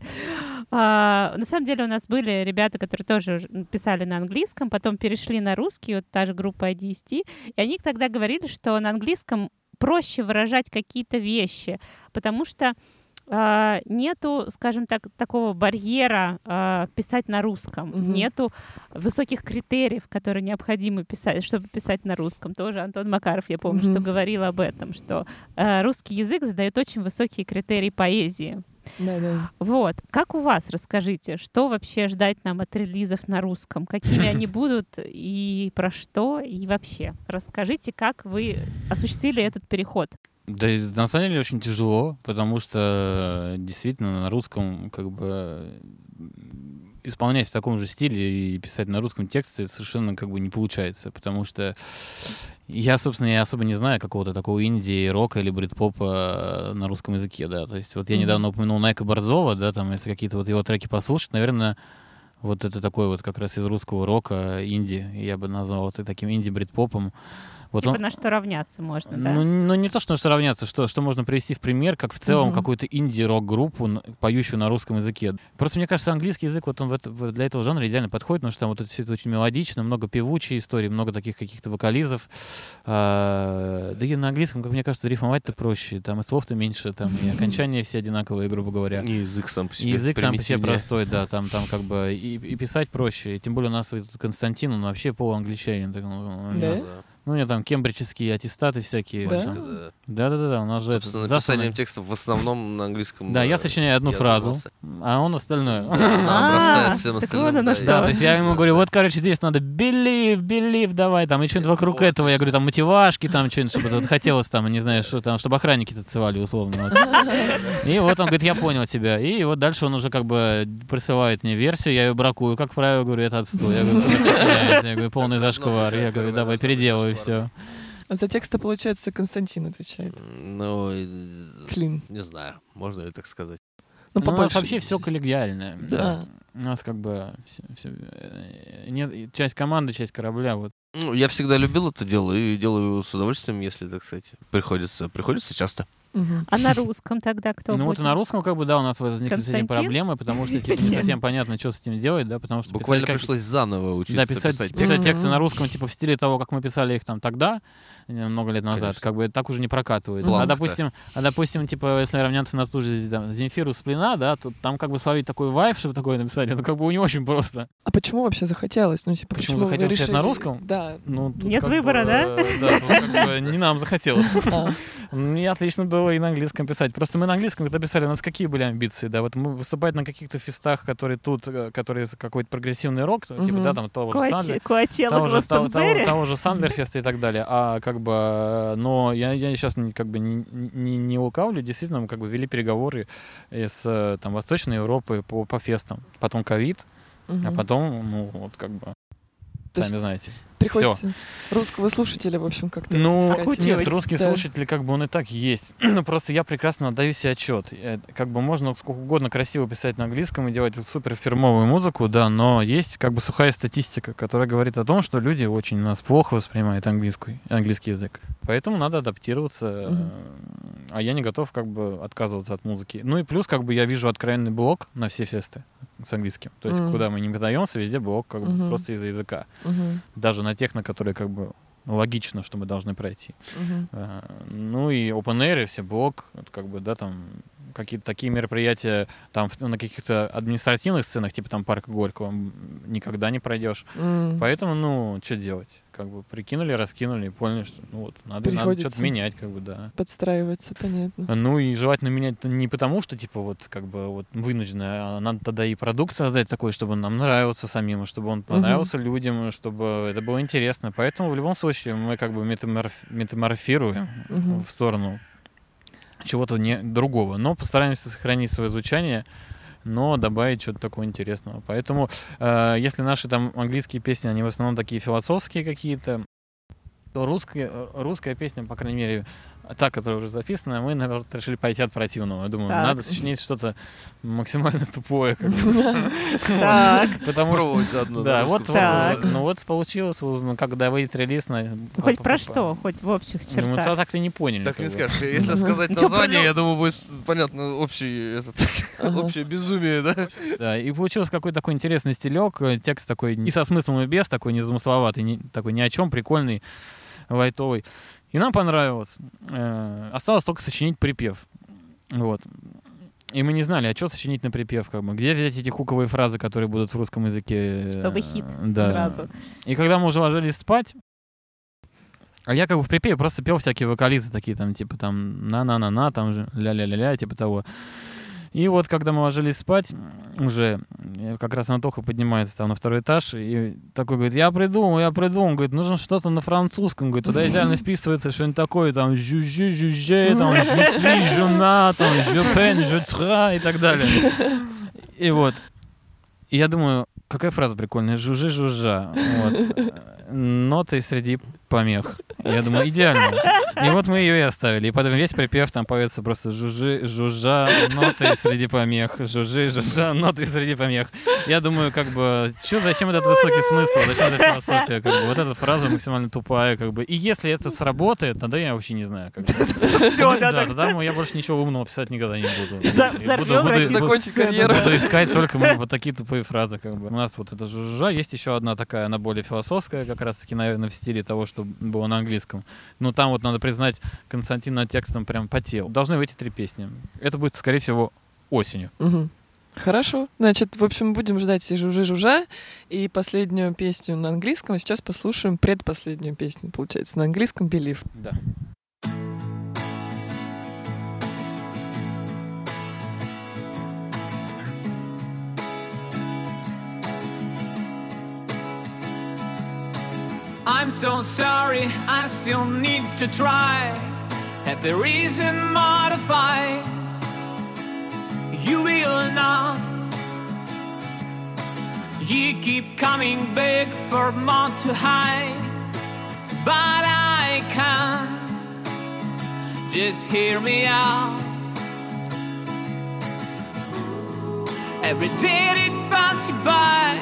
А, на самом деле у нас были ребята, которые тоже писали на английском, потом перешли на русский, вот та же группа IDST, и они тогда говорили, что на английском проще выражать какие-то вещи, потому что а, нету, скажем так, такого барьера а, писать на русском, Мгм. нету высоких критериев, которые необходимо писать, чтобы писать на русском. Тоже Антон Макаров, я помню, что Мгм. говорил об этом, что а, русский язык задает очень высокие критерии поэзии. Да, да. Вот. Как у вас, расскажите, что вообще ждать нам от релизов на русском? Какими они (laughs) будут и про что? И вообще, расскажите, как вы осуществили этот переход? Да, на самом деле очень тяжело, потому что э, действительно на русском как бы исполнять в таком же стиле и писать на русском тексте совершенно как бы не получается, потому что я, собственно, я особо не знаю какого-то такого инди, рока или брит-попа э, на русском языке, да, то есть вот я недавно упомянул Найка Борзова, да, там, если какие-то вот его треки послушать, наверное, Вот это такой вот как раз из русского рока, инди, я бы назвал это таким инди-брит-попом. Вот типа он- на что равняться можно, да? ну, ну, не то, что, что равняться, что, что можно привести в пример, как в целом Мгм. какую-то инди-рок-группу, поющую на русском языке. Просто мне кажется, английский язык вот он в это- для этого жанра идеально подходит, потому что там вот это все это очень мелодично, много певучей истории, много таких каких-то вокализов. А, да и на английском, как мне кажется, рифмовать-то проще, там и слов-то меньше, там и (laughs) окончания все одинаковые, грубо говоря. И язык сам по И себе язык сам по себе простой, да, там, там как бы и, и писать проще. И тем более у нас вот Константин, он вообще полуангличанин. так, ну, у него- Да? Ну, у него там кембриджские аттестаты всякие. Да? там. Да. Да-да-да, у нас же это написанием текстов в основном на английском. Да, я э, сочиняю одну фразу, а он остальное. (laughs) Она обрастает А, всем остальным. да, то есть я ему говорю, вот, короче, здесь надо believe, believe, давай, там, и что-нибудь вокруг этого, я говорю, там, мотивашки, там, что-нибудь, чтобы вот хотелось, там, не знаю, что там, чтобы охранники танцевали, условно. (laughs) И вот он говорит, я понял тебя. И вот дальше он уже как бы присылает мне версию, я ее бракую, как правило, говорю, это отстой. Я говорю, полный зашквар. Я говорю, давай, переделывай все. А за тексты, получается, Константин отвечает. Ну, и- Клин. не знаю, можно ли так сказать. Ну, Ну, у нас побольше. вообще все коллегиальное. Да. У нас как бы всё- всё, э, нет, и часть команды, часть корабля. Вот. Ну, я всегда любил это дело и делаю с удовольствием, если, так сказать, приходится. Приходится часто. А на русском тогда кто ну вот будет? и на русском как бы, да, у нас возникли с этим проблемы, потому что типа не совсем понятно, что с этим делать, да, потому что Буквально писать как- пришлось заново учиться Да, писать, писать писать тексты. тексты на русском, типа, в стиле того, как мы писали их там тогда, э, много лет назад, Конечно. как бы так уже не прокатывает. Бланк, а, да. допустим, а, допустим, типа, если равняться на ту же там, Земфиру Сплина, да, то там как бы словить такой вайб, чтобы такое написать, это как бы не очень просто. А почему вообще захотелось? Ну, типа, Почему почему, захотелось писать на решили- русском? Да. Ну, Нет выбора, бы, да? Да, тут как бы не нам захотелось. (laughs) А, Мне отлично было и на английском писать. Просто мы на английском когда писали, у нас какие были амбиции, да, вот мы выступать на каких-то фестах, которые тут, э, которые какой-то прогрессивный рок, типа, Мгм. да, там того же Сандер- того же, того, того, того же Сандерфеста и так далее. А как бы, э, но я, я сейчас как бы не, не, не лукавлю, действительно, мы как бы вели переговоры э, с там, Восточной Европы по, по фестам. Потом ковид, а мгм. потом, ну, вот как бы, сами знаете. Приходится русского слушателя, в общем, как-то Ну, искать. нет, русский Да. слушатель, как бы он и так есть. (clears throat) Ну, просто я прекрасно отдаю себе отчет. Э, Как бы можно сколько угодно красиво писать на английском и делать супер фирмовую музыку, да, но есть как бы сухая статистика, которая говорит о том, что люди очень у нас плохо воспринимают английский, английский язык. Поэтому надо адаптироваться. Э, А я не готов как бы отказываться от музыки. Ну и плюс как бы я вижу откровенный блок на все фесты с английским. То есть Мгм. куда мы не подаемся, везде блок как бы Мгм. просто из-за языка. Мгм, Даже на тех, на которые как бы логично, что мы должны пройти. мгм. А, Ну и open air, все блок, как бы, да, там какие-то такие мероприятия там на каких-то административных сценах, типа там парка Горького, никогда не пройдешь. М. Поэтому, ну, что делать? Как бы прикинули, раскинули и поняли, что ну вот надо, надо что-то менять, как бы, да. Подстраиваться, понятно. Ну и желательно менять не потому, что типа вот как бы вот вынужденно, а надо тогда и продукт создать такой, чтобы он нам нравился самим, чтобы он понравился людям, чтобы это было интересно. Поэтому в любом случае мы как бы метаморф- метаморфируем Мгм. в сторону чего-то не другого, но постараемся сохранить свое звучание, но добавить что-то такого интересного. Поэтому, э, если наши там английские песни, они в основном такие философские какие-то, то русская, русская песня, по крайней мере, та, которая уже записана, мы, наверное, решили пойти от противного. Я думаю, Так. надо сочинить что-то максимально тупое. Потому что... Заодно. Да, вот, ну вот получилось, ну, когда выйдет релиз на... Ну, Хоть про что, хоть в общих Ну, мы чертах. так-то не поняли. Так не скажешь. Если сказать название, я думаю, будет понятно общий общее безумие, да? Да, и получился какой-то такой интересный стилек, э, текст такой и со смыслом, и без, такой незамысловатый, такой ни о чем, прикольный, лайтовый. И нам понравилось. Э, Осталось только сочинить припев. Вот. И мы не знали, а что сочинить на припев, как бы. Где взять эти хуковые фразы, которые будут в русском языке? Чтобы хит да. сразу. И когда мы уже ложились спать, а я как бы в припеве просто пел всякие вокализы такие, там, типа, там, на-на-на-на, там же, ля-ля-ля-ля, типа того. И вот, когда мы ложились спать, уже э, как раз Антоха поднимается там на второй этаж, и такой говорит, я придумал, я придумал, говорит, нужно что-то на французском, говорит, туда идеально вписывается что-нибудь такое, там, жужжи, жужжи, там, жуфли, жена, там, жопен, жутра и так далее. И вот. Я думаю, какая фраза прикольная, жужжи, жужжа. Вот. Ноты среди помех. Я думаю, идеально. И вот мы ее и оставили. И потом весь припев там поется просто жужжи, жужжа, ноты среди помех, жужжи, жужжа, ноты среди помех. Я думаю, как бы, чё, зачем этот высокий смысл, зачем эта философия, как бы, вот эта фраза максимально тупая, как бы. И если это сработает, тогда я вообще не знаю. Как бы. (laughs) Да, Да, тогда я больше ничего умного писать никогда не буду. Закончить карьеру. Буду искать только вот такие тупые фразы, как бы. У нас вот это жужжа, есть еще одна такая, она более философская, как раз таки, наверное, в стиле того, что было на английском. Но там вот, надо признать, Константин над текстом прям потел. Должны выйти три песни. Это будет, скорее всего, осенью. Мгм. Хорошо. Значит, в общем, будем ждать и жужи-жужа. И последнюю песню на английском. А сейчас послушаем предпоследнюю песню, получается, на английском «Believe». Да. I'm so sorry, I still need to try. Every reason modify. You will not. You keep coming back for more to hide. But I can't. Just hear me out. Every day it passes by.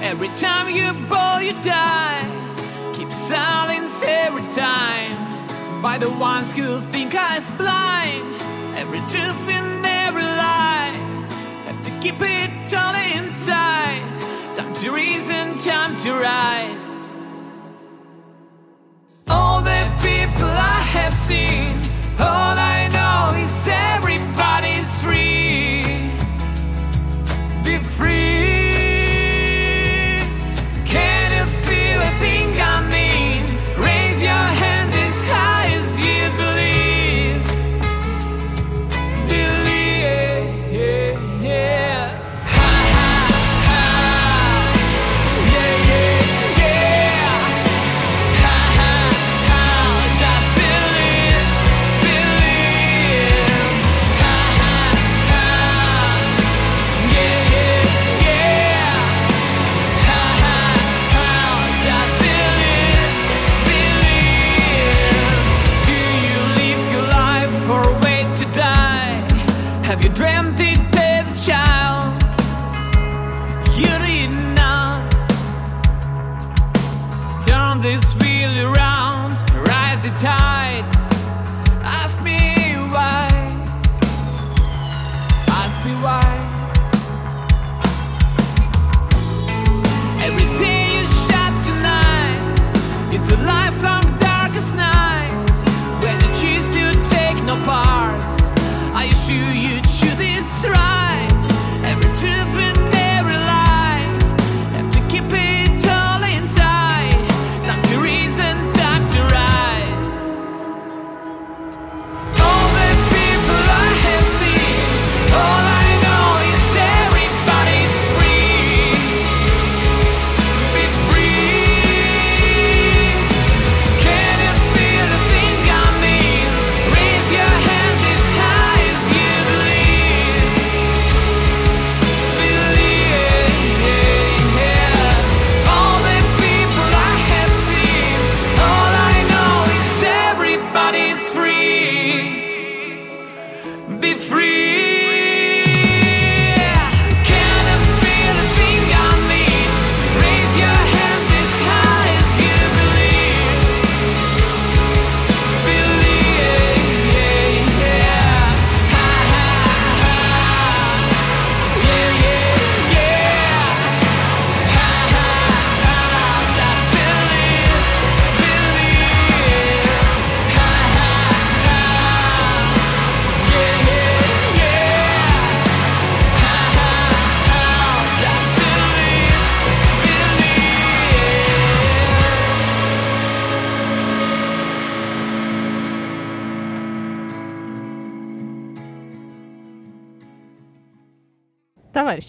Every time you bow, you die. Keep silence every time. By the ones who think I was blind. Every truth in every lie. Have to keep it all inside. Time to reason, time to rise. All the people I have seen. All I know is everybody's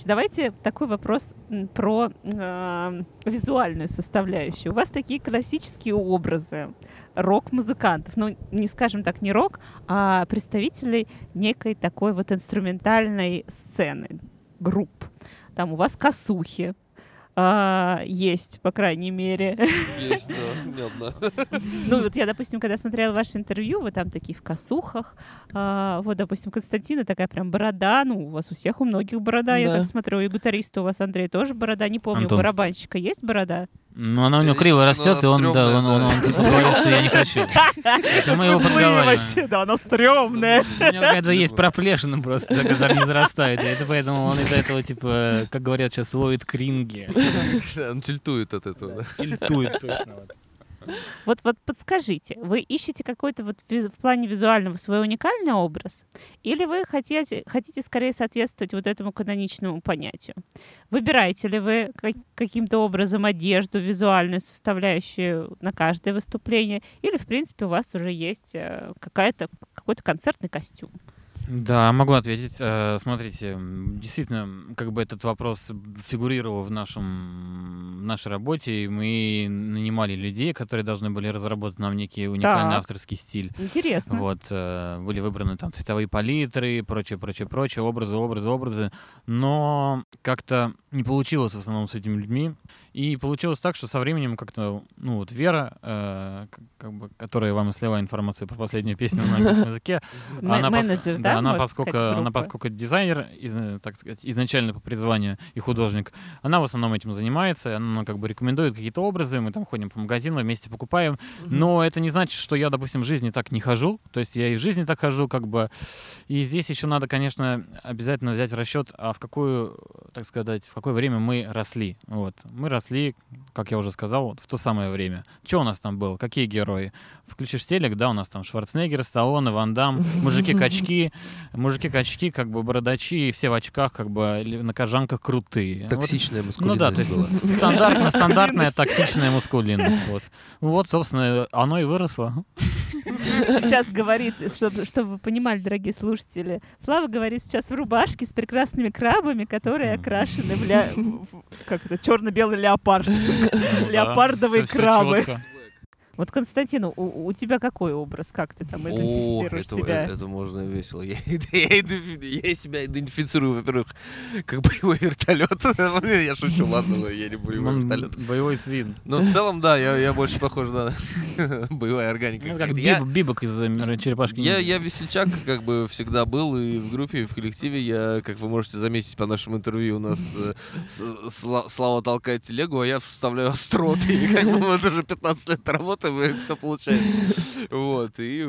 Товарищи, давайте такой вопрос про э, визуальную составляющую. У вас такие классические образы рок-музыкантов, ну, не скажем так, не рок, а представителей некой такой вот инструментальной сцены, групп. Там у вас косухи, А, есть, по крайней мере. Есть, да, не одна. (laughs) Ну, вот я, допустим, когда смотрела ваше интервью, вы там такие в косухах. А, вот, допустим, Константина такая прям борода. Ну, у вас у всех, у многих борода, я Да. так смотрю. И гитариста у вас, Андрей, тоже борода. Не помню, Антон. у барабанщика есть борода? Ну, она у него криво растет, и он, да, он, он, он типа говорит, что я не хочу. (laughs) Это мы его подговариваем. да, она стрёмная. У него какая-то есть проплешина просто, которая не зарастает. И это поэтому он из-за этого, типа, как говорят сейчас, ловит кринги. (laughs) Он тильтует от этого, да. Тильтует точно. Вот. Вот, подскажите, вы ищете какой-то вот в плане визуального свой уникальный образ? Или вы хотите, хотите скорее соответствовать вот этому каноничному понятию? Выбираете ли вы ка- каким-то образом одежду, визуальную составляющую на каждое выступление? Или, в принципе, у вас уже есть э, какая-то, какой-то концертный костюм? Да, могу ответить. Э, Смотрите, действительно, как бы этот вопрос фигурировал в нашем в нашей работе, и мы нанимали людей, которые должны были разработать нам некий уникальный Так. авторский стиль. Интересно. Вот, э, были выбраны там цветовые палитры, прочее, прочее, прочее, образы, образы, образы. Но как-то не получилось в основном с этими людьми. И получилось так, что со временем как-то, ну вот Вера, э, к- как бы, которая вам и слила информацию про последнюю песню на английском языке, она, менеджер, да, она, можно поскольку, сказать, она поскольку дизайнер, из- э, так сказать, изначально по призванию и художник, она в основном этим занимается, она как бы рекомендует какие-то образы, мы там ходим по магазину, вместе покупаем, но это не значит, что я, допустим, в жизни так не хожу, то есть я и в жизни так хожу, как бы, и здесь еще надо, конечно, обязательно взять в расчет, а в какую, так сказать, в какое время мы росли, вот, мы росли, как я уже сказал, в то самое время. Что у нас там было? Какие герои? Включишь телек, да, у нас там Шварценеггер, Сталлоне, Ван Дам, мужики-качки, мужики-качки, как бы бородачи, и все в очках, как бы на кожанках крутые. Вот Токсичная ну маскулинность да, то есть была. стандартная, (laughs) стандартная токсичная мускулинность. Вот. вот, собственно, оно и выросло. сейчас говорит, чтобы, чтобы вы понимали, дорогие слушатели, Слава говорит сейчас в рубашке с прекрасными крабами, которые окрашены в, ля- в- в- как это, черно-белый леопард. Леопардовые Всё- всё крабы. Вот, Константин, у, у тебя какой образ? Как ты там О, идентифицируешь это, себя? это можно весело. (laughs) Я, я я себя идентифицирую, во-первых, как боевой вертолет. (laughs) Я шучу, ладно, но я не боевой Он вертолет. Боевой свин. Но в целом, да, я, я больше похож на (laughs) боевая органика. Ну, как. Я- биб- бибок из э, черепашки. Я, я весельчак, как бы всегда был и в группе, и в коллективе. Я, как вы можете заметить по нашему интервью, у нас э, Сла- Слава толкает телегу, а я вставляю остроты. И как бы уже 15 лет работаем, и все получается. Вот. И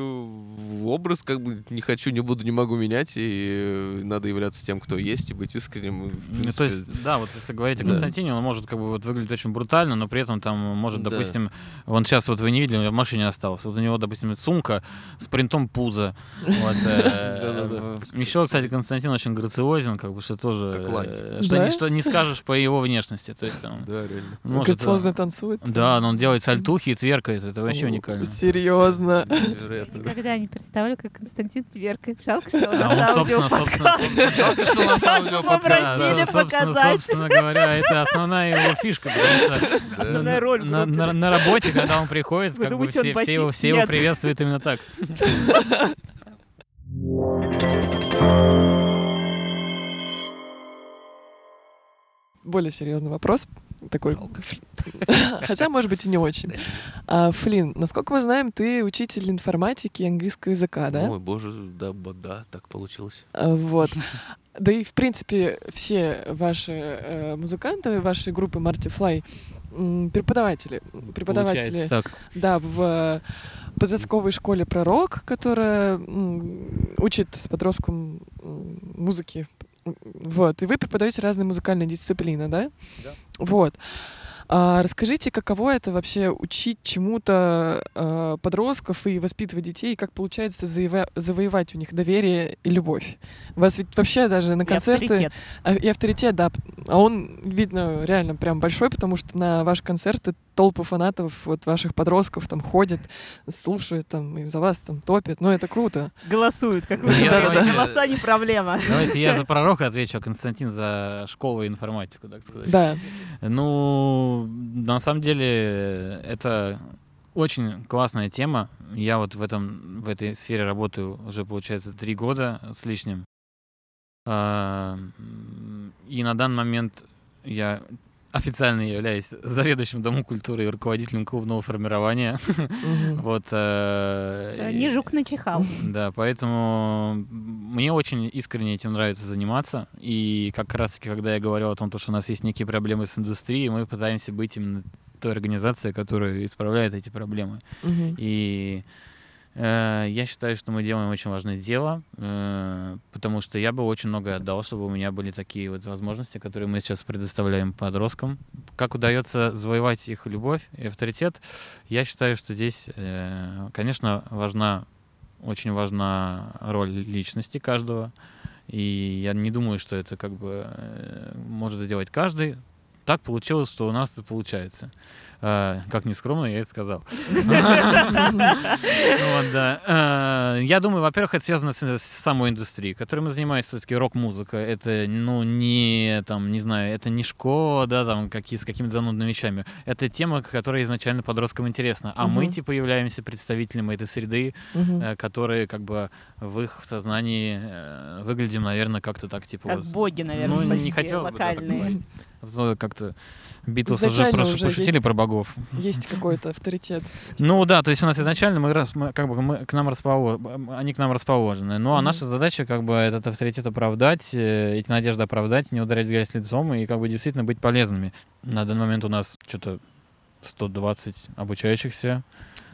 образ как бы не хочу, не буду, не могу менять. И надо являться тем, кто есть, и быть искренним. Ну, принципе, То есть, да, вот если говорить о Да. Константине, он может как бы вот выглядеть очень брутально, но при этом там может, Да. допустим, вон сейчас вот вы не видели, у меня в машине осталось. Вот у него, допустим, сумка с принтом пуза. Вот, э. Еще, кстати, Константин очень грациозен, как бы, что тоже... Э, Что, Да? не, что не скажешь по его внешности. То есть, там, Да, реально. может, Грациозно танцует. Да, но он делает сальтухи и тверкает. Это вообще уникально. Серьезно. (laughs) Невероятно. да. Никогда не представлю, как Константин тверкает. Жалко, что он А он, собственно, собственно, Жалко, что на самом деле Мы подкаст. попросили Да, собственно, собственно говоря, это основная его фишка, потому что (laughs) Основная роль на, группы. на- на работе, когда он приходит, как бы все, все его, все его Нет. приветствуют именно так. (laughs) Более серьезный вопрос. Такой. (laughs) Хотя, может быть, и не очень. А, Флин, насколько мы знаем, ты учитель информатики и английского языка, да? Ой, боже, да, да, так получилось. А, Вот. Да и, в принципе, все ваши э, музыканты, вашей группы Marty Fly, м, преподаватели. Преподаватели, Получается так. да, в подростковой школе «Пророк», которая м, учит подросткам м, музыке. Вот. И вы преподаете разные музыкальные дисциплины, да? Да. Вот. А расскажите, каково это вообще учить чему-то э, подростков и воспитывать детей, и как получается заева- завоевать у них доверие и любовь? У вас ведь вообще даже на И концерты... авторитет. А, И авторитет, да. А он, видно, реально прям большой, потому что на ваши концерты толпы фанатов, вот ваших подростков там ходят, слушают там и за вас там топят. Ну, это круто. Голосуют, как вы Я говорите. давайте- Голоса не проблема. Давайте я за пророка отвечу, а Константин за школу и информатику, так сказать. Да. Ну, на самом деле, это очень классная тема. Я вот в, этом, в этой сфере работаю уже, получается, три года с лишним. А, И на данный момент я официально являюсь заведующим Домом культуры и руководителем клубного формирования. Вот. э, Не жук начихал. Да, поэтому мне очень искренне этим нравится заниматься. И как раз-таки, когда я говорил о том, то, что у нас есть некие проблемы с индустрией, мы пытаемся быть именно той организацией, которая исправляет эти проблемы. И я считаю, что мы делаем очень важное дело, э, потому что я бы очень многое отдал, чтобы у меня были такие вот возможности, которые мы сейчас предоставляем подросткам. Как удается завоевать их любовь и авторитет, я считаю, что здесь, э, конечно, важна, очень важна роль личности каждого. И я не думаю, что это как бы э, может сделать каждый. Так получилось, что у нас это получается. Э, Как ни скромно, я это сказал. (laughs) Э, Я думаю, во-первых, это связано с, самой индустрией, которой мы занимаемся, все-таки рок-музыка. Это, ну, не, там, не знаю, это не школа, да, там, какие, с какими-то занудными вещами. Это тема, которая изначально подросткам интересна. А мы, типа, являемся представителями этой среды, э, которые, как бы, в их сознании э, выглядим, наверное, как-то так, типа... Как боги, наверное, ну, не хотелось бы, локальные. Ну, Как-то Битлз уже, прош- уже пошутили про богов. Есть какой-то авторитет. Ну да, то есть у нас изначально мы, мы как бы мы к нам расположены, они к нам расположены. Ну а Мгм. наша задача как бы этот авторитет оправдать, э, эти надежды оправдать, не ударять в грязь лицом и как бы действительно быть полезными. На данный момент у нас что-то 120 обучающихся.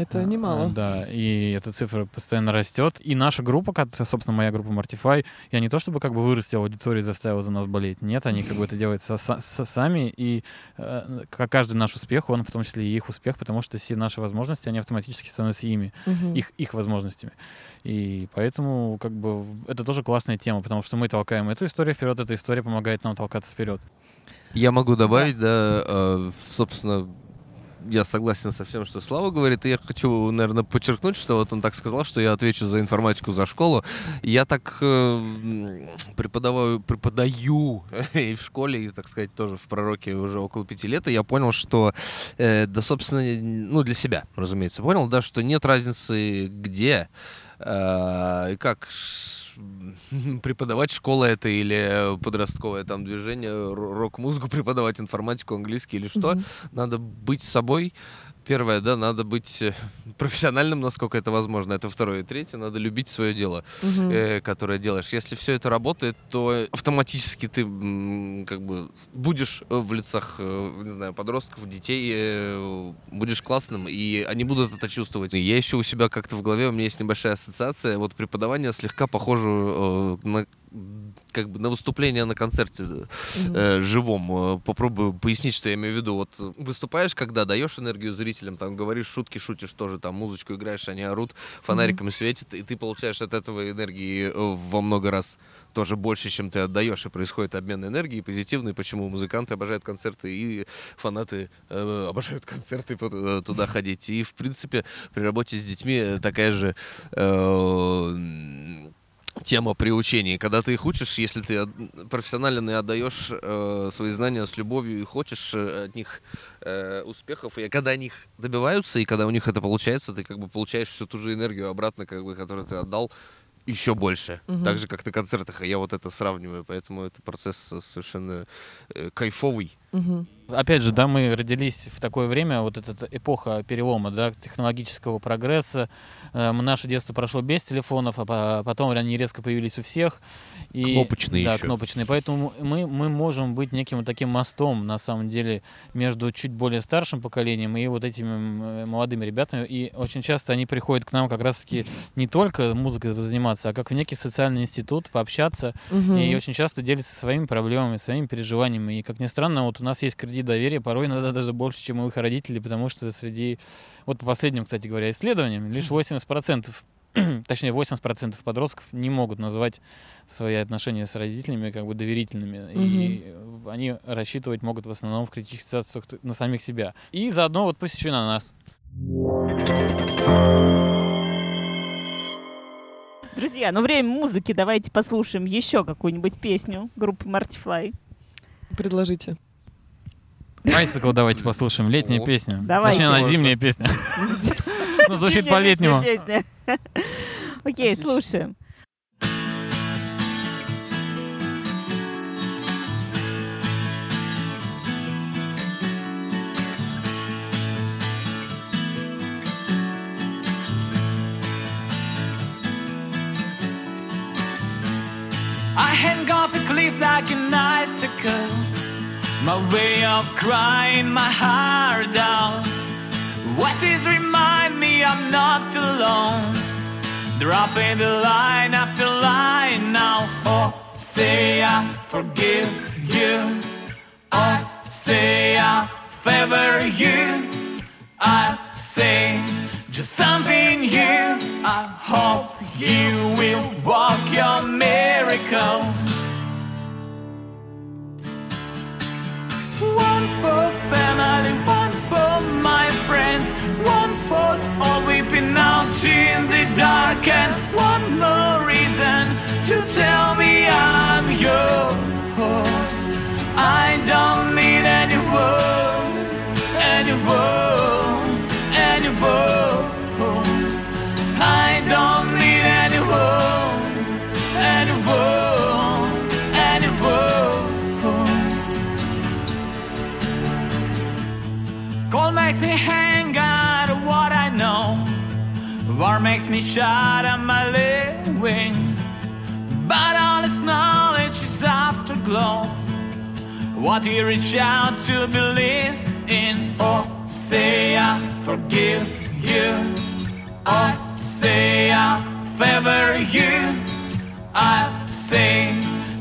Это А, немало. Да, и эта цифра постоянно растет. И наша группа, собственно, моя группа Mortify, я не то чтобы как бы вырастил аудиторию и заставил за нас болеть. Нет, они как бы это делают со- со- со- сами. И э, как каждый наш успех, он в том числе и их успех, потому что все наши возможности, они автоматически становятся ими, их, их возможностями. И поэтому как бы это тоже классная тема, потому что мы толкаем эту историю вперед, эта история помогает нам толкаться вперед. Я могу добавить, да, э, собственно, я согласен со всем, что Слава говорит, и я хочу, наверное, подчеркнуть, что вот он так сказал, что я отвечу за информатику за школу. Я так э, преподаваю, преподаю (laughs) и в школе, и, так сказать, тоже в пророке уже около пяти лет, и я понял, что, э, да, собственно, ну, для себя, разумеется, понял, да, что нет разницы где э, и как (laughs) преподавать школа это или подростковое там движение, рок-музыку преподавать, информатику, английский или что. Мгм. Надо быть собой. Первое, да, надо быть э, (laughs) профессиональным, насколько это возможно. Это второе. И третье, надо любить свое дело, Мгм. э, которое делаешь. Если все это работает, то автоматически ты как бы будешь э, в лицах, э, не знаю, подростков, детей, э, будешь классным, и они будут это чувствовать. Я еще у себя как-то в голове, у меня есть небольшая ассоциация. Вот преподавание слегка похоже э, на как бы на выступление на концерте Мгм. э, живом. Э, Попробую пояснить, что я имею в виду. Вот э, выступаешь, когда даешь энергию зрителям, там говоришь шутки, шутишь тоже, там музычку играешь, они орут, фонариками светят, и ты получаешь от этого энергии э, во много раз тоже больше, чем ты отдаешь, и происходит обмен энергией позитивный, почему музыканты обожают концерты и фанаты э, обожают концерты э, туда ходить. И, в принципе, при работе с детьми э, такая же э, тема при учении. Когда ты их учишь, если ты и отдаешь э, свои знания с любовью и хочешь э, от них э, успехов, и когда они их добиваются, и когда у них это получается, ты как бы получаешь всю ту же энергию обратно, как бы, которую ты отдал, еще больше. Мгм. Так же, как на концертах. И я вот это сравниваю, поэтому это процесс э, совершенно э, кайфовый. Мгм. Опять же, да, мы родились в такое время, вот эта эпоха перелома, да, технологического прогресса. Э, Наше детство прошло без телефонов, а по- потом они резко появились у всех. И, Кнопочные Да, ещё. кнопочные. Поэтому мы, мы можем быть неким вот таким мостом, на самом деле, между чуть более старшим поколением и вот этими э, молодыми ребятами. И очень часто они приходят к нам как раз-таки не только музыкой заниматься, а как в некий социальный институт, пообщаться, Мгм. и очень часто делятся своими проблемами, своими переживаниями. И, как ни странно, вот у нас есть кредит доверия, порой иногда даже больше, чем у их родителей, потому что среди, вот по последним, кстати говоря, исследованиям, лишь 80%, (clears throat) точнее 80% подростков не могут назвать свои отношения с родителями как бы доверительными. И э, они рассчитывать могут в основном в критических ситуациях на самих себя. И заодно вот пусть еще и на нас. Друзья, ну время музыки, давайте послушаем еще какую-нибудь песню группы Martifly. Предложите. Байсикл давайте послушаем. Летняя песня. Давайте. Точнее, она зимняя песня. (laughs) Ну, звучит по-летнему. (laughs) Окей, слушаем. I hang off a cliff like an icicle My way of crying my heart out. Voices remind me I'm not alone. Dropping the line after line now. Oh, say I forgive you. Oh, say I favor you. I say just something new. I hope you will walk your miracle. For family, one for my friends, one for all we've been out in the dark, and one more reason to tell me I'm yours. I don't need any word, any word, any word. Shut up my living. But all this knowledge is afterglow. What you reach out to believe in. Oh, say I forgive you. Oh, say I favor you. I say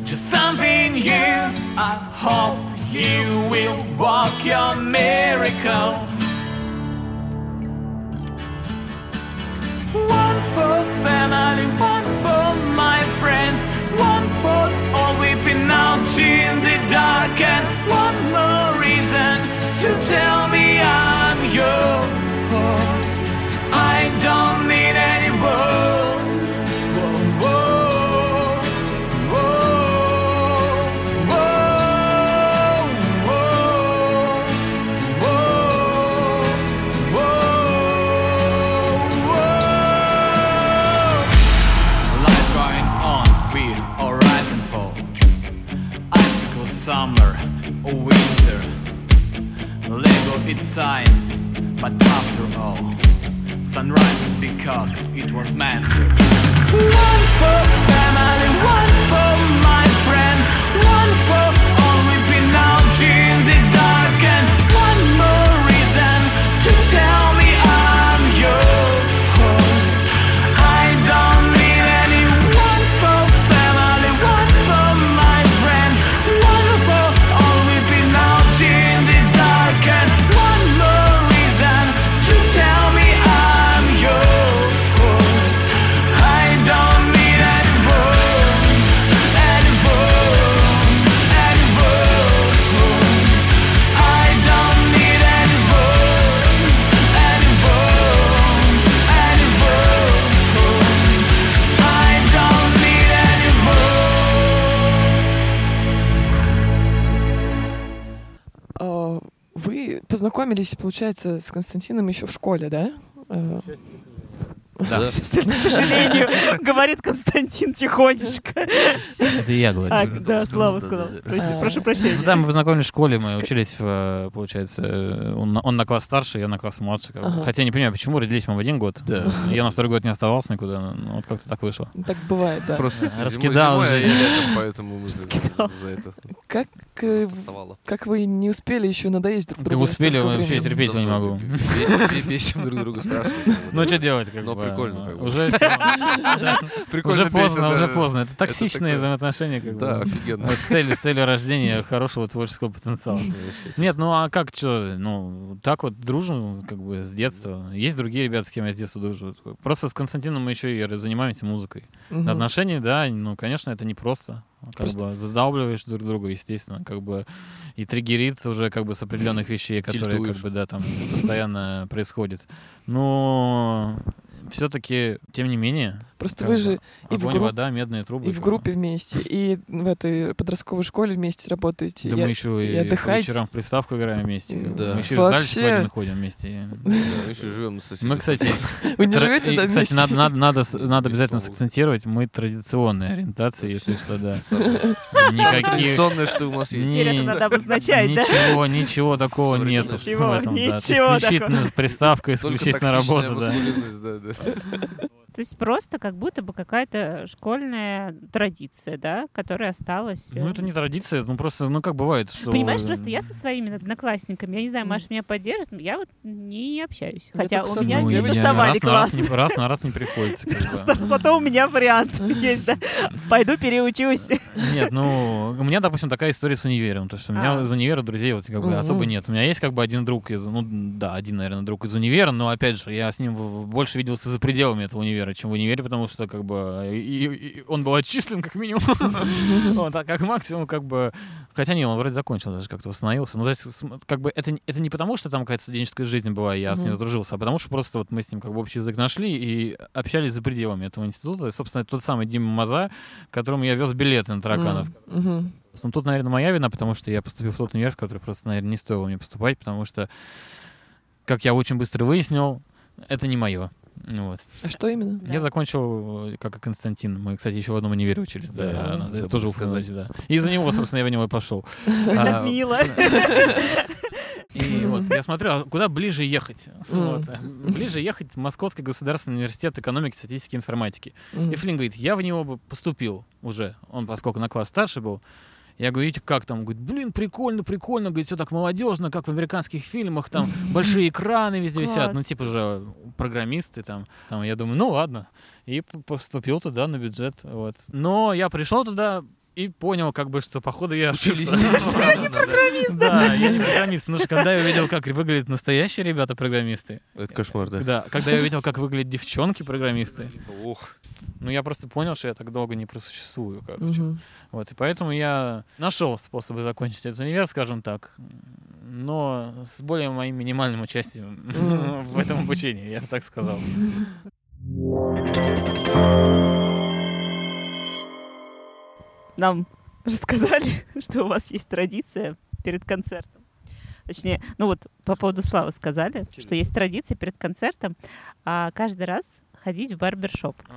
just something new. I hope you will walk your miracle. Tell me Science, but after all, sunrise is because it was meant to. One for family, one for my friend, one for all we've been out in познакомились, получается, с Константином еще в школе, да? А, Да. Да. (laughs) К сожалению, (laughs) говорит Константин тихонечко. Это я говорю. А, да, да, да, Слава да, сказал. да, да. А. Прошу прощения. Ну да, мы познакомились в школе, мы учились, э, получается, э, он, на- он на класс старше, я на класс младше. Хотя не понимаю, почему родились мы в один год. Да. Я на второй год не оставался никуда, ну вот как-то так вышло. Так бывает, да. Просто Раскидал зимой, уже. поэтому мы за- Раскидал. за это Как, э, как вы не успели еще надоесть друг Да другу? успели, столько вообще терпеть не Да, могу. да, бесим- бе- Бесим друг друга страшно. Ну что делать, как бы, прикольно, как бы. Уже. Прикольно Уже поздно, уже поздно. Это токсичные взаимоотношения, как Да, офигенно. С целью, с целью рождения хорошего творческого потенциала. (laughs) Нет, ну а как что? Ну, так вот дружим, как бы, с детства. Есть другие ребята, с кем я с детства дружу. Просто с Константином мы еще и занимаемся музыкой. Отношения, да, ну, конечно, это непросто. Как Просто- бы задалбливаешь друг друга, естественно, как бы и триггерит уже как бы с определенных вещей, которые Тильтуешь. как бы, да, там постоянно происходят. Но все-таки, тем не менее, Просто вы же и в, групп- вода, медные трубы. и в группе вместе, и в этой подростковой школе вместе работаете. Да Я- мы еще и и, по отдыхаете. вечерам в приставку играем вместе. Да. Мы еще и в зале Вообще. свадебный ходим вместе. Да, мы еще живем на соседях. Мы, кстати, (laughs) Вы не живете и, да, кстати, надо, надо, надо, надо И обязательно сакцентировать, мы традиционной ориентации, если что, да. Никаких... Традиционное, что у нас есть. Не- Теперь это надо обозначать, да? Ничего, ничего такого нет. Ничего, в этом, да. ничего Исключительно такого. приставка, Только исключительно работа, да. this. (laughs) То есть просто как будто бы какая-то школьная традиция, да, которая осталась. Ну, э, это не традиция, ну просто, ну как бывает, что... Понимаешь, просто я со своими одноклассниками, я не знаю, Маша меня поддержит, я вот не общаюсь. Я Хотя у меня не тусовали раз, на раз, класс. не, раз на раз не приходится. Зато у меня вариант (laughs) есть, да. Пойду переучусь. Нет, ну, у меня, допустим, такая история с универом, то что у меня А. из универа друзей вот как бы особо нет. У меня есть как бы один друг из, ну, да, один, наверное, друг из универа, но, опять же, я с ним больше виделся за пределами этого универа, чем в универе, потому что, как бы, и- и- он был отчислен, как минимум. (laughs) Вот, а как максимум, как бы, хотя не, он вроде закончил даже, как-то восстановился. Ну, то есть, как бы, это, это не потому, что там какая-то студенческая жизнь была, и я с ним Мгм. сдружился, а потому что просто вот мы с ним как бы общий язык нашли и общались за пределами этого института. И, собственно, тот самый Дима Маза, которому я вез билеты на тараканов. Ну, тут, наверное, моя вина, потому что я поступил в тот универ, в который просто, наверное, не стоило мне поступать, потому что, как я очень быстро выяснил, это не мое. Ну Вот. А что именно? Да. Я закончил, э, как и Константин. Мы, кстати, еще в одном универе учились. Да, Да, надо забыл тоже сказать. упомянуть, да. И из-за него, собственно, я в него и пошел. (laughs) А, Мило. (laughs) И вот я смотрю, а куда ближе ехать? Вот. Ближе ехать в Московский государственный университет экономики, статистики и информатики. И Флинн говорит, я в него бы поступил уже. Он, поскольку на класс старше был. Я говорю, видите, как там? Он говорит, блин, прикольно, прикольно. Говорит, все так молодежно, как в американских фильмах. Там (laughs) большие экраны везде висят. Ну, типа же программисты там. там. Я думаю, ну ладно. И поступил туда на бюджет. Вот. Но я пришел туда и понял, как бы, что походу я ошибся. (laughs) программист. Да, я не программист, потому что когда я увидел, как выглядят настоящие ребята-программисты, Это кошмар, да? да, когда я увидел, как выглядят девчонки-программисты, Ух. ну я просто понял, что я так долго не просуществую, короче. Вот, и поэтому я нашел способы закончить этот универ, скажем так, но с более моим минимальным участием (laughs) в этом обучении, я бы так сказал. Нам рассказали, (laughs) что у вас есть традиция перед концертом. Точнее, ну вот по поводу Славы сказали, что есть традиция перед концертом а, каждый раз ходить в барбершоп. Это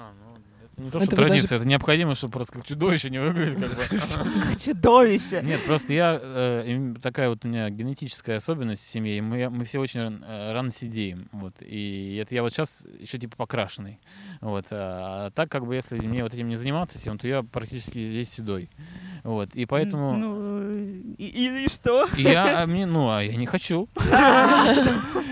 не то, Это что даже- традиция, это необходимо, чтобы просто как чудовище не выглядит. Как бы. (laughs) Как чудовище! Нет, просто я э, такая вот у меня генетическая особенность в семье. Мы, мы все очень ран- э, рано сидеем. Вот. И это я вот сейчас еще типа покрашенный. Вот. А так как бы если мне вот этим не заниматься всем, то я практически весь седой. Вот. И поэтому Ну, и, и- и что? и я, а мне, ну, а я не хочу. (laughs)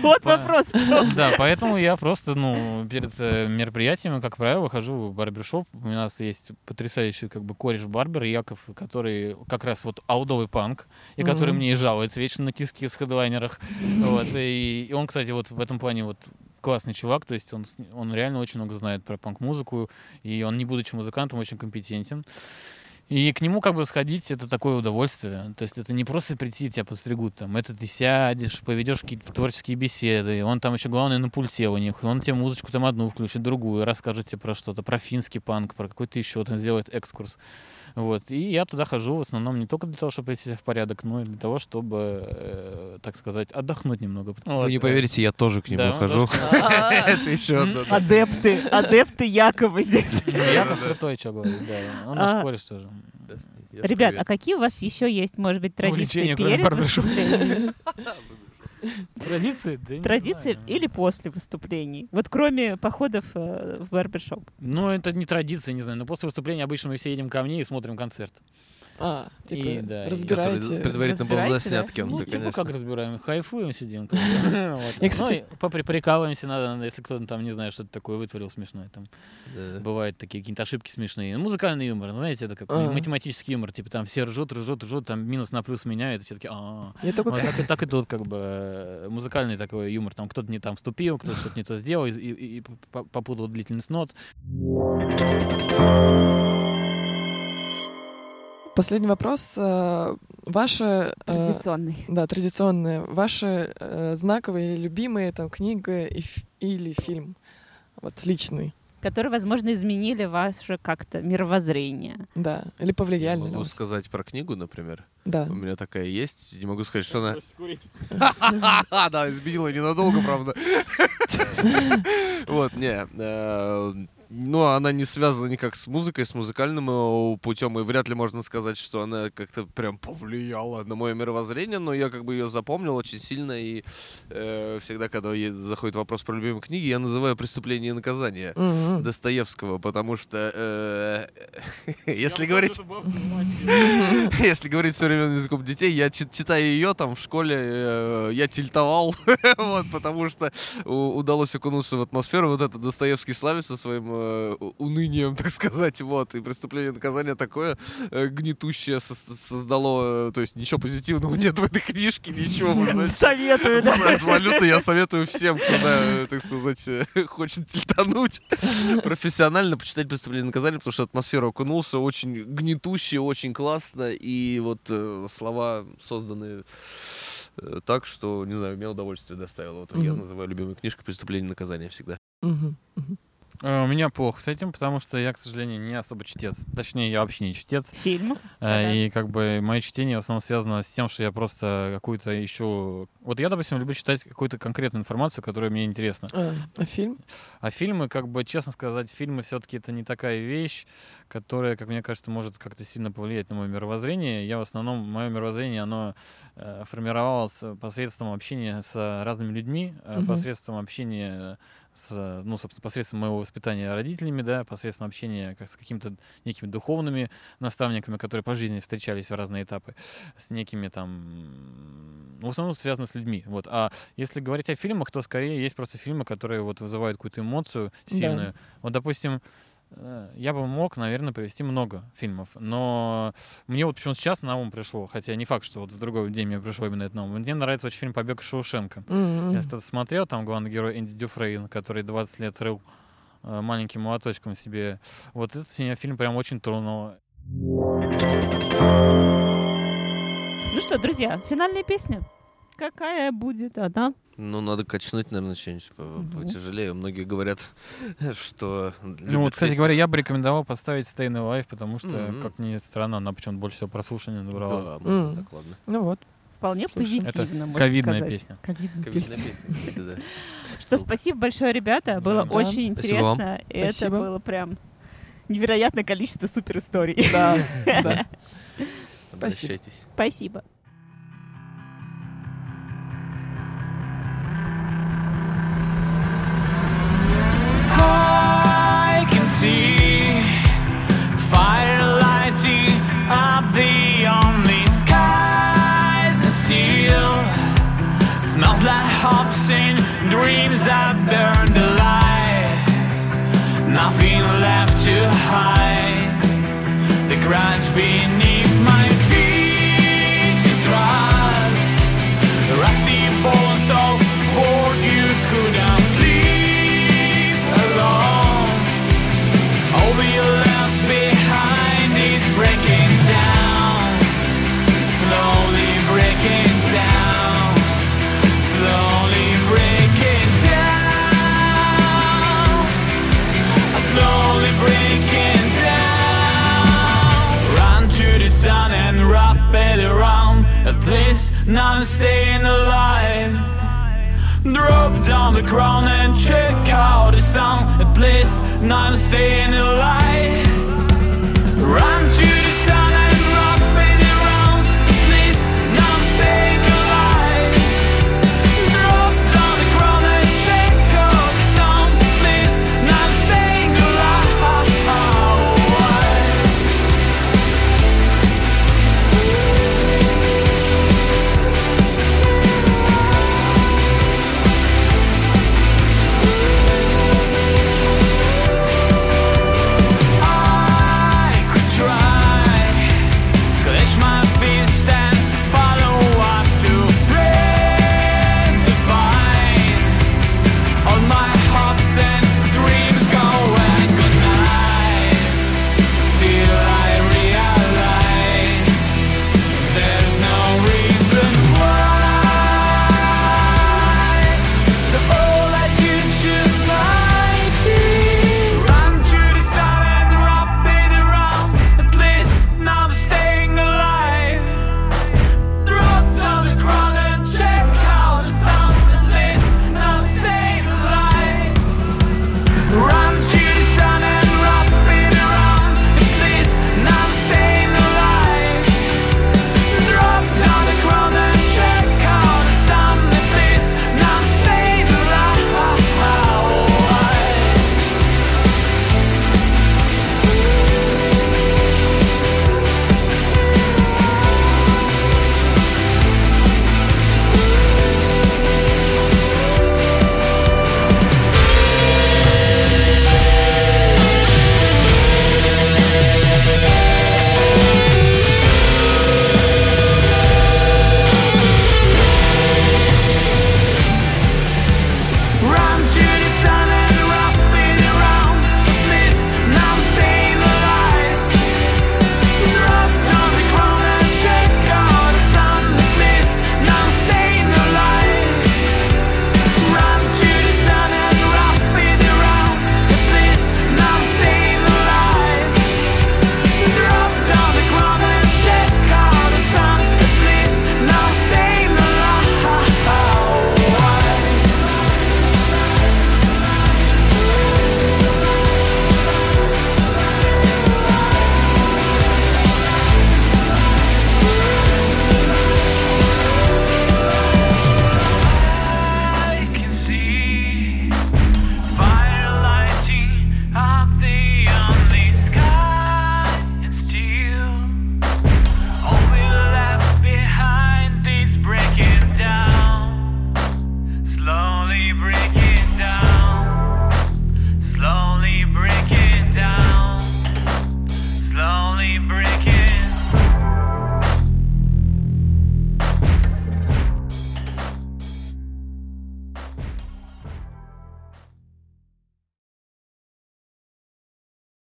Вот вопрос в чем. Да, поэтому я просто, ну, перед э, мероприятием, как правило, хожу в барбершоп. У нас есть потрясающий, как бы, кореш-барбер Яков, который как раз вот аудовый панк, и который Мгм. мне и жалуется вечно на киски с хедлайнерах. (laughs) Вот, и, и он, кстати, вот в этом плане вот классный чувак, то есть он, он реально очень много знает про панк-музыку, и он, не будучи музыкантом, очень компетентен. И к нему как бы сходить это такое удовольствие. То есть это не просто прийти, тебя подстригут там. Это ты сядешь, поведешь какие-то творческие беседы. Он там еще главное на пульте у них. Он тебе музычку там одну включит, другую, расскажет тебе про что-то, про финский панк, про какой-то еще там сделает экскурс. Вот. И я туда хожу в основном не только для того, чтобы прийти себя в порядок, но и для того, чтобы, э, так сказать, отдохнуть немного. Вот. Вы не поверите, я тоже к нему Да, он хожу. тоже- (laughs) Это еще одно. да. Адепты, адепты Якова здесь. (laughs) Яков крутой, что говорит, да. Он А, наш кореш тоже. Я Ребят, привет. а какие у вас еще есть, может быть, традиции Увлечения, кроме перед барбершопа. выступлением? (laughs) Традиции? Да Традиции знаю. или после выступлений? Вот кроме походов э, в барбершоп. Ну, это не традиция, не знаю. Но после выступления обычно мы все едем ко мне и смотрим концерт. А, И, типа, да, и- разбираете. Который предварительно был Разбираете, заснят да? кем-то, Ну, типа как разбираем? Хайфуем, сидим. Я, кстати- Ну, и попри- прикалываемся, надо, если кто-то там, не знаю, что-то такое вытворил смешное. Там Да. бывают такие какие-то ошибки смешные. Ну, Музыкальный юмор, ну, знаете, это как математический юмор. Типа там все ржут, ржут, ржут, там минус на плюс меняют, и все таки а Я только, Вот кстати, так, и- и тут как бы э, музыкальный такой юмор. Там кто-то не там вступил, кто-то что-то не то сделал и, и- и по- попутал длительность нот. Последний вопрос. э, Ваши... э, Традиционный. Да, традиционные. Ваши э, знаковые, любимые там книга и или фильм. Вот личный. Которые, возможно, изменили ваше как-то мировоззрение. Да. Или повлияли Я на могу вас. сказать про книгу, например. Да. У меня такая есть. Не могу сказать, что она... (laughs) Да, изменила ненадолго, правда. (laughs) Вот, не. Э, ну, она не связана никак с музыкой, с музыкальным э, путем, и вряд ли можно сказать, что она как-то прям повлияла на мое мировоззрение, но я как бы ее запомнил очень сильно, и э, всегда, когда заходит вопрос про любимые книги, я называю «Преступление и наказание» Мгм. Достоевского, потому что, э, (laughs) (laughs) если говорить... Если говорить современным языком детей, я чит- читая ее там в школе, э, я тильтовал, (laughs) вот, потому что удалось окунуться в атмосферу. Вот это Достоевский славится своим э, унынием, (laughs) так сказать, вот. И преступление и наказание такое э, гнетущее со- создало, э, то есть ничего позитивного (laughs) нет в этой книжке, ничего. знаете. Советую, да. Абсолютно я советую всем, кто, да, так сказать, э, (laughs) хочет тильтануть профессионально, почитать «Преступление и наказание», потому что атмосфера окунулся, очень гнетуще, очень классно, и вот э, слова созданы э, так, что, не знаю, мне удовольствие доставило. Вот я Мгм. называю любимой книжкой «Преступление и наказание» всегда. Мгм. Мгм. Э, У меня плохо с этим, потому что я, к сожалению, не особо чтец. Точнее, я вообще не чтец. Фильм. Э. И как бы мое чтение в основном связано с тем, что я просто какую-то ищу... Вот я, допустим, люблю читать какую-то конкретную информацию, которая мне интересна. А, а фильм? А фильмы, как бы, честно сказать, фильмы все-таки это не такая вещь, которая, как мне кажется, может как-то сильно повлиять на мое мировоззрение. Я в основном, мое мировоззрение, оно э, формировалось посредством общения с разными людьми, Мгм. посредством общения с, ну, собственно, посредством моего воспитания родителями, да, посредством общения как с какими-то некими духовными наставниками, которые по жизни встречались в разные этапы, с некими там, ну, в основном связано с людьми, вот. А если говорить о фильмах, то скорее есть просто фильмы, которые вот вызывают какую-то эмоцию Да. сильную. Вот, допустим, я бы мог, наверное, привести много фильмов, но мне вот почему-то сейчас на ум пришло, хотя не факт, что вот в другой день мне пришло именно это на ум. Мне нравится очень фильм «Побег из Шоушенка». М-м. Если кто-то смотрел, там главный герой Энди Дюфрейн, который 20 лет рыл э, маленьким молоточком себе. Вот этот меня фильм прям очень тронул. Ну что, друзья, финальная песня. Какая будет она? Ну, надо качнуть, наверное, что-нибудь по- Мгм. потяжелее. Многие говорят, что... Ну вот, кстати говоря, я бы рекомендовал поставить Stay in Alive, потому что, Мгм. как ни странно, она почему-то больше всего прослушивания набрала. Да, можно М. так, ладно. Ну вот. Вполне Слушай, это позитивно, можно ковидная сказать. песня. Ковидная Ковидная песня. (laughs) Что, спасибо большое, ребята. Было Да. очень Спасибо интересно. И это Спасибо. было прям невероятное количество супер историй. Да, (laughs) да. Обращайтесь. Спасибо. Dreams are burned alive. Nothing left to hide. The grudge beneath now I'm staying alive. Drop down the ground and check out the sound. At least now I'm staying alive.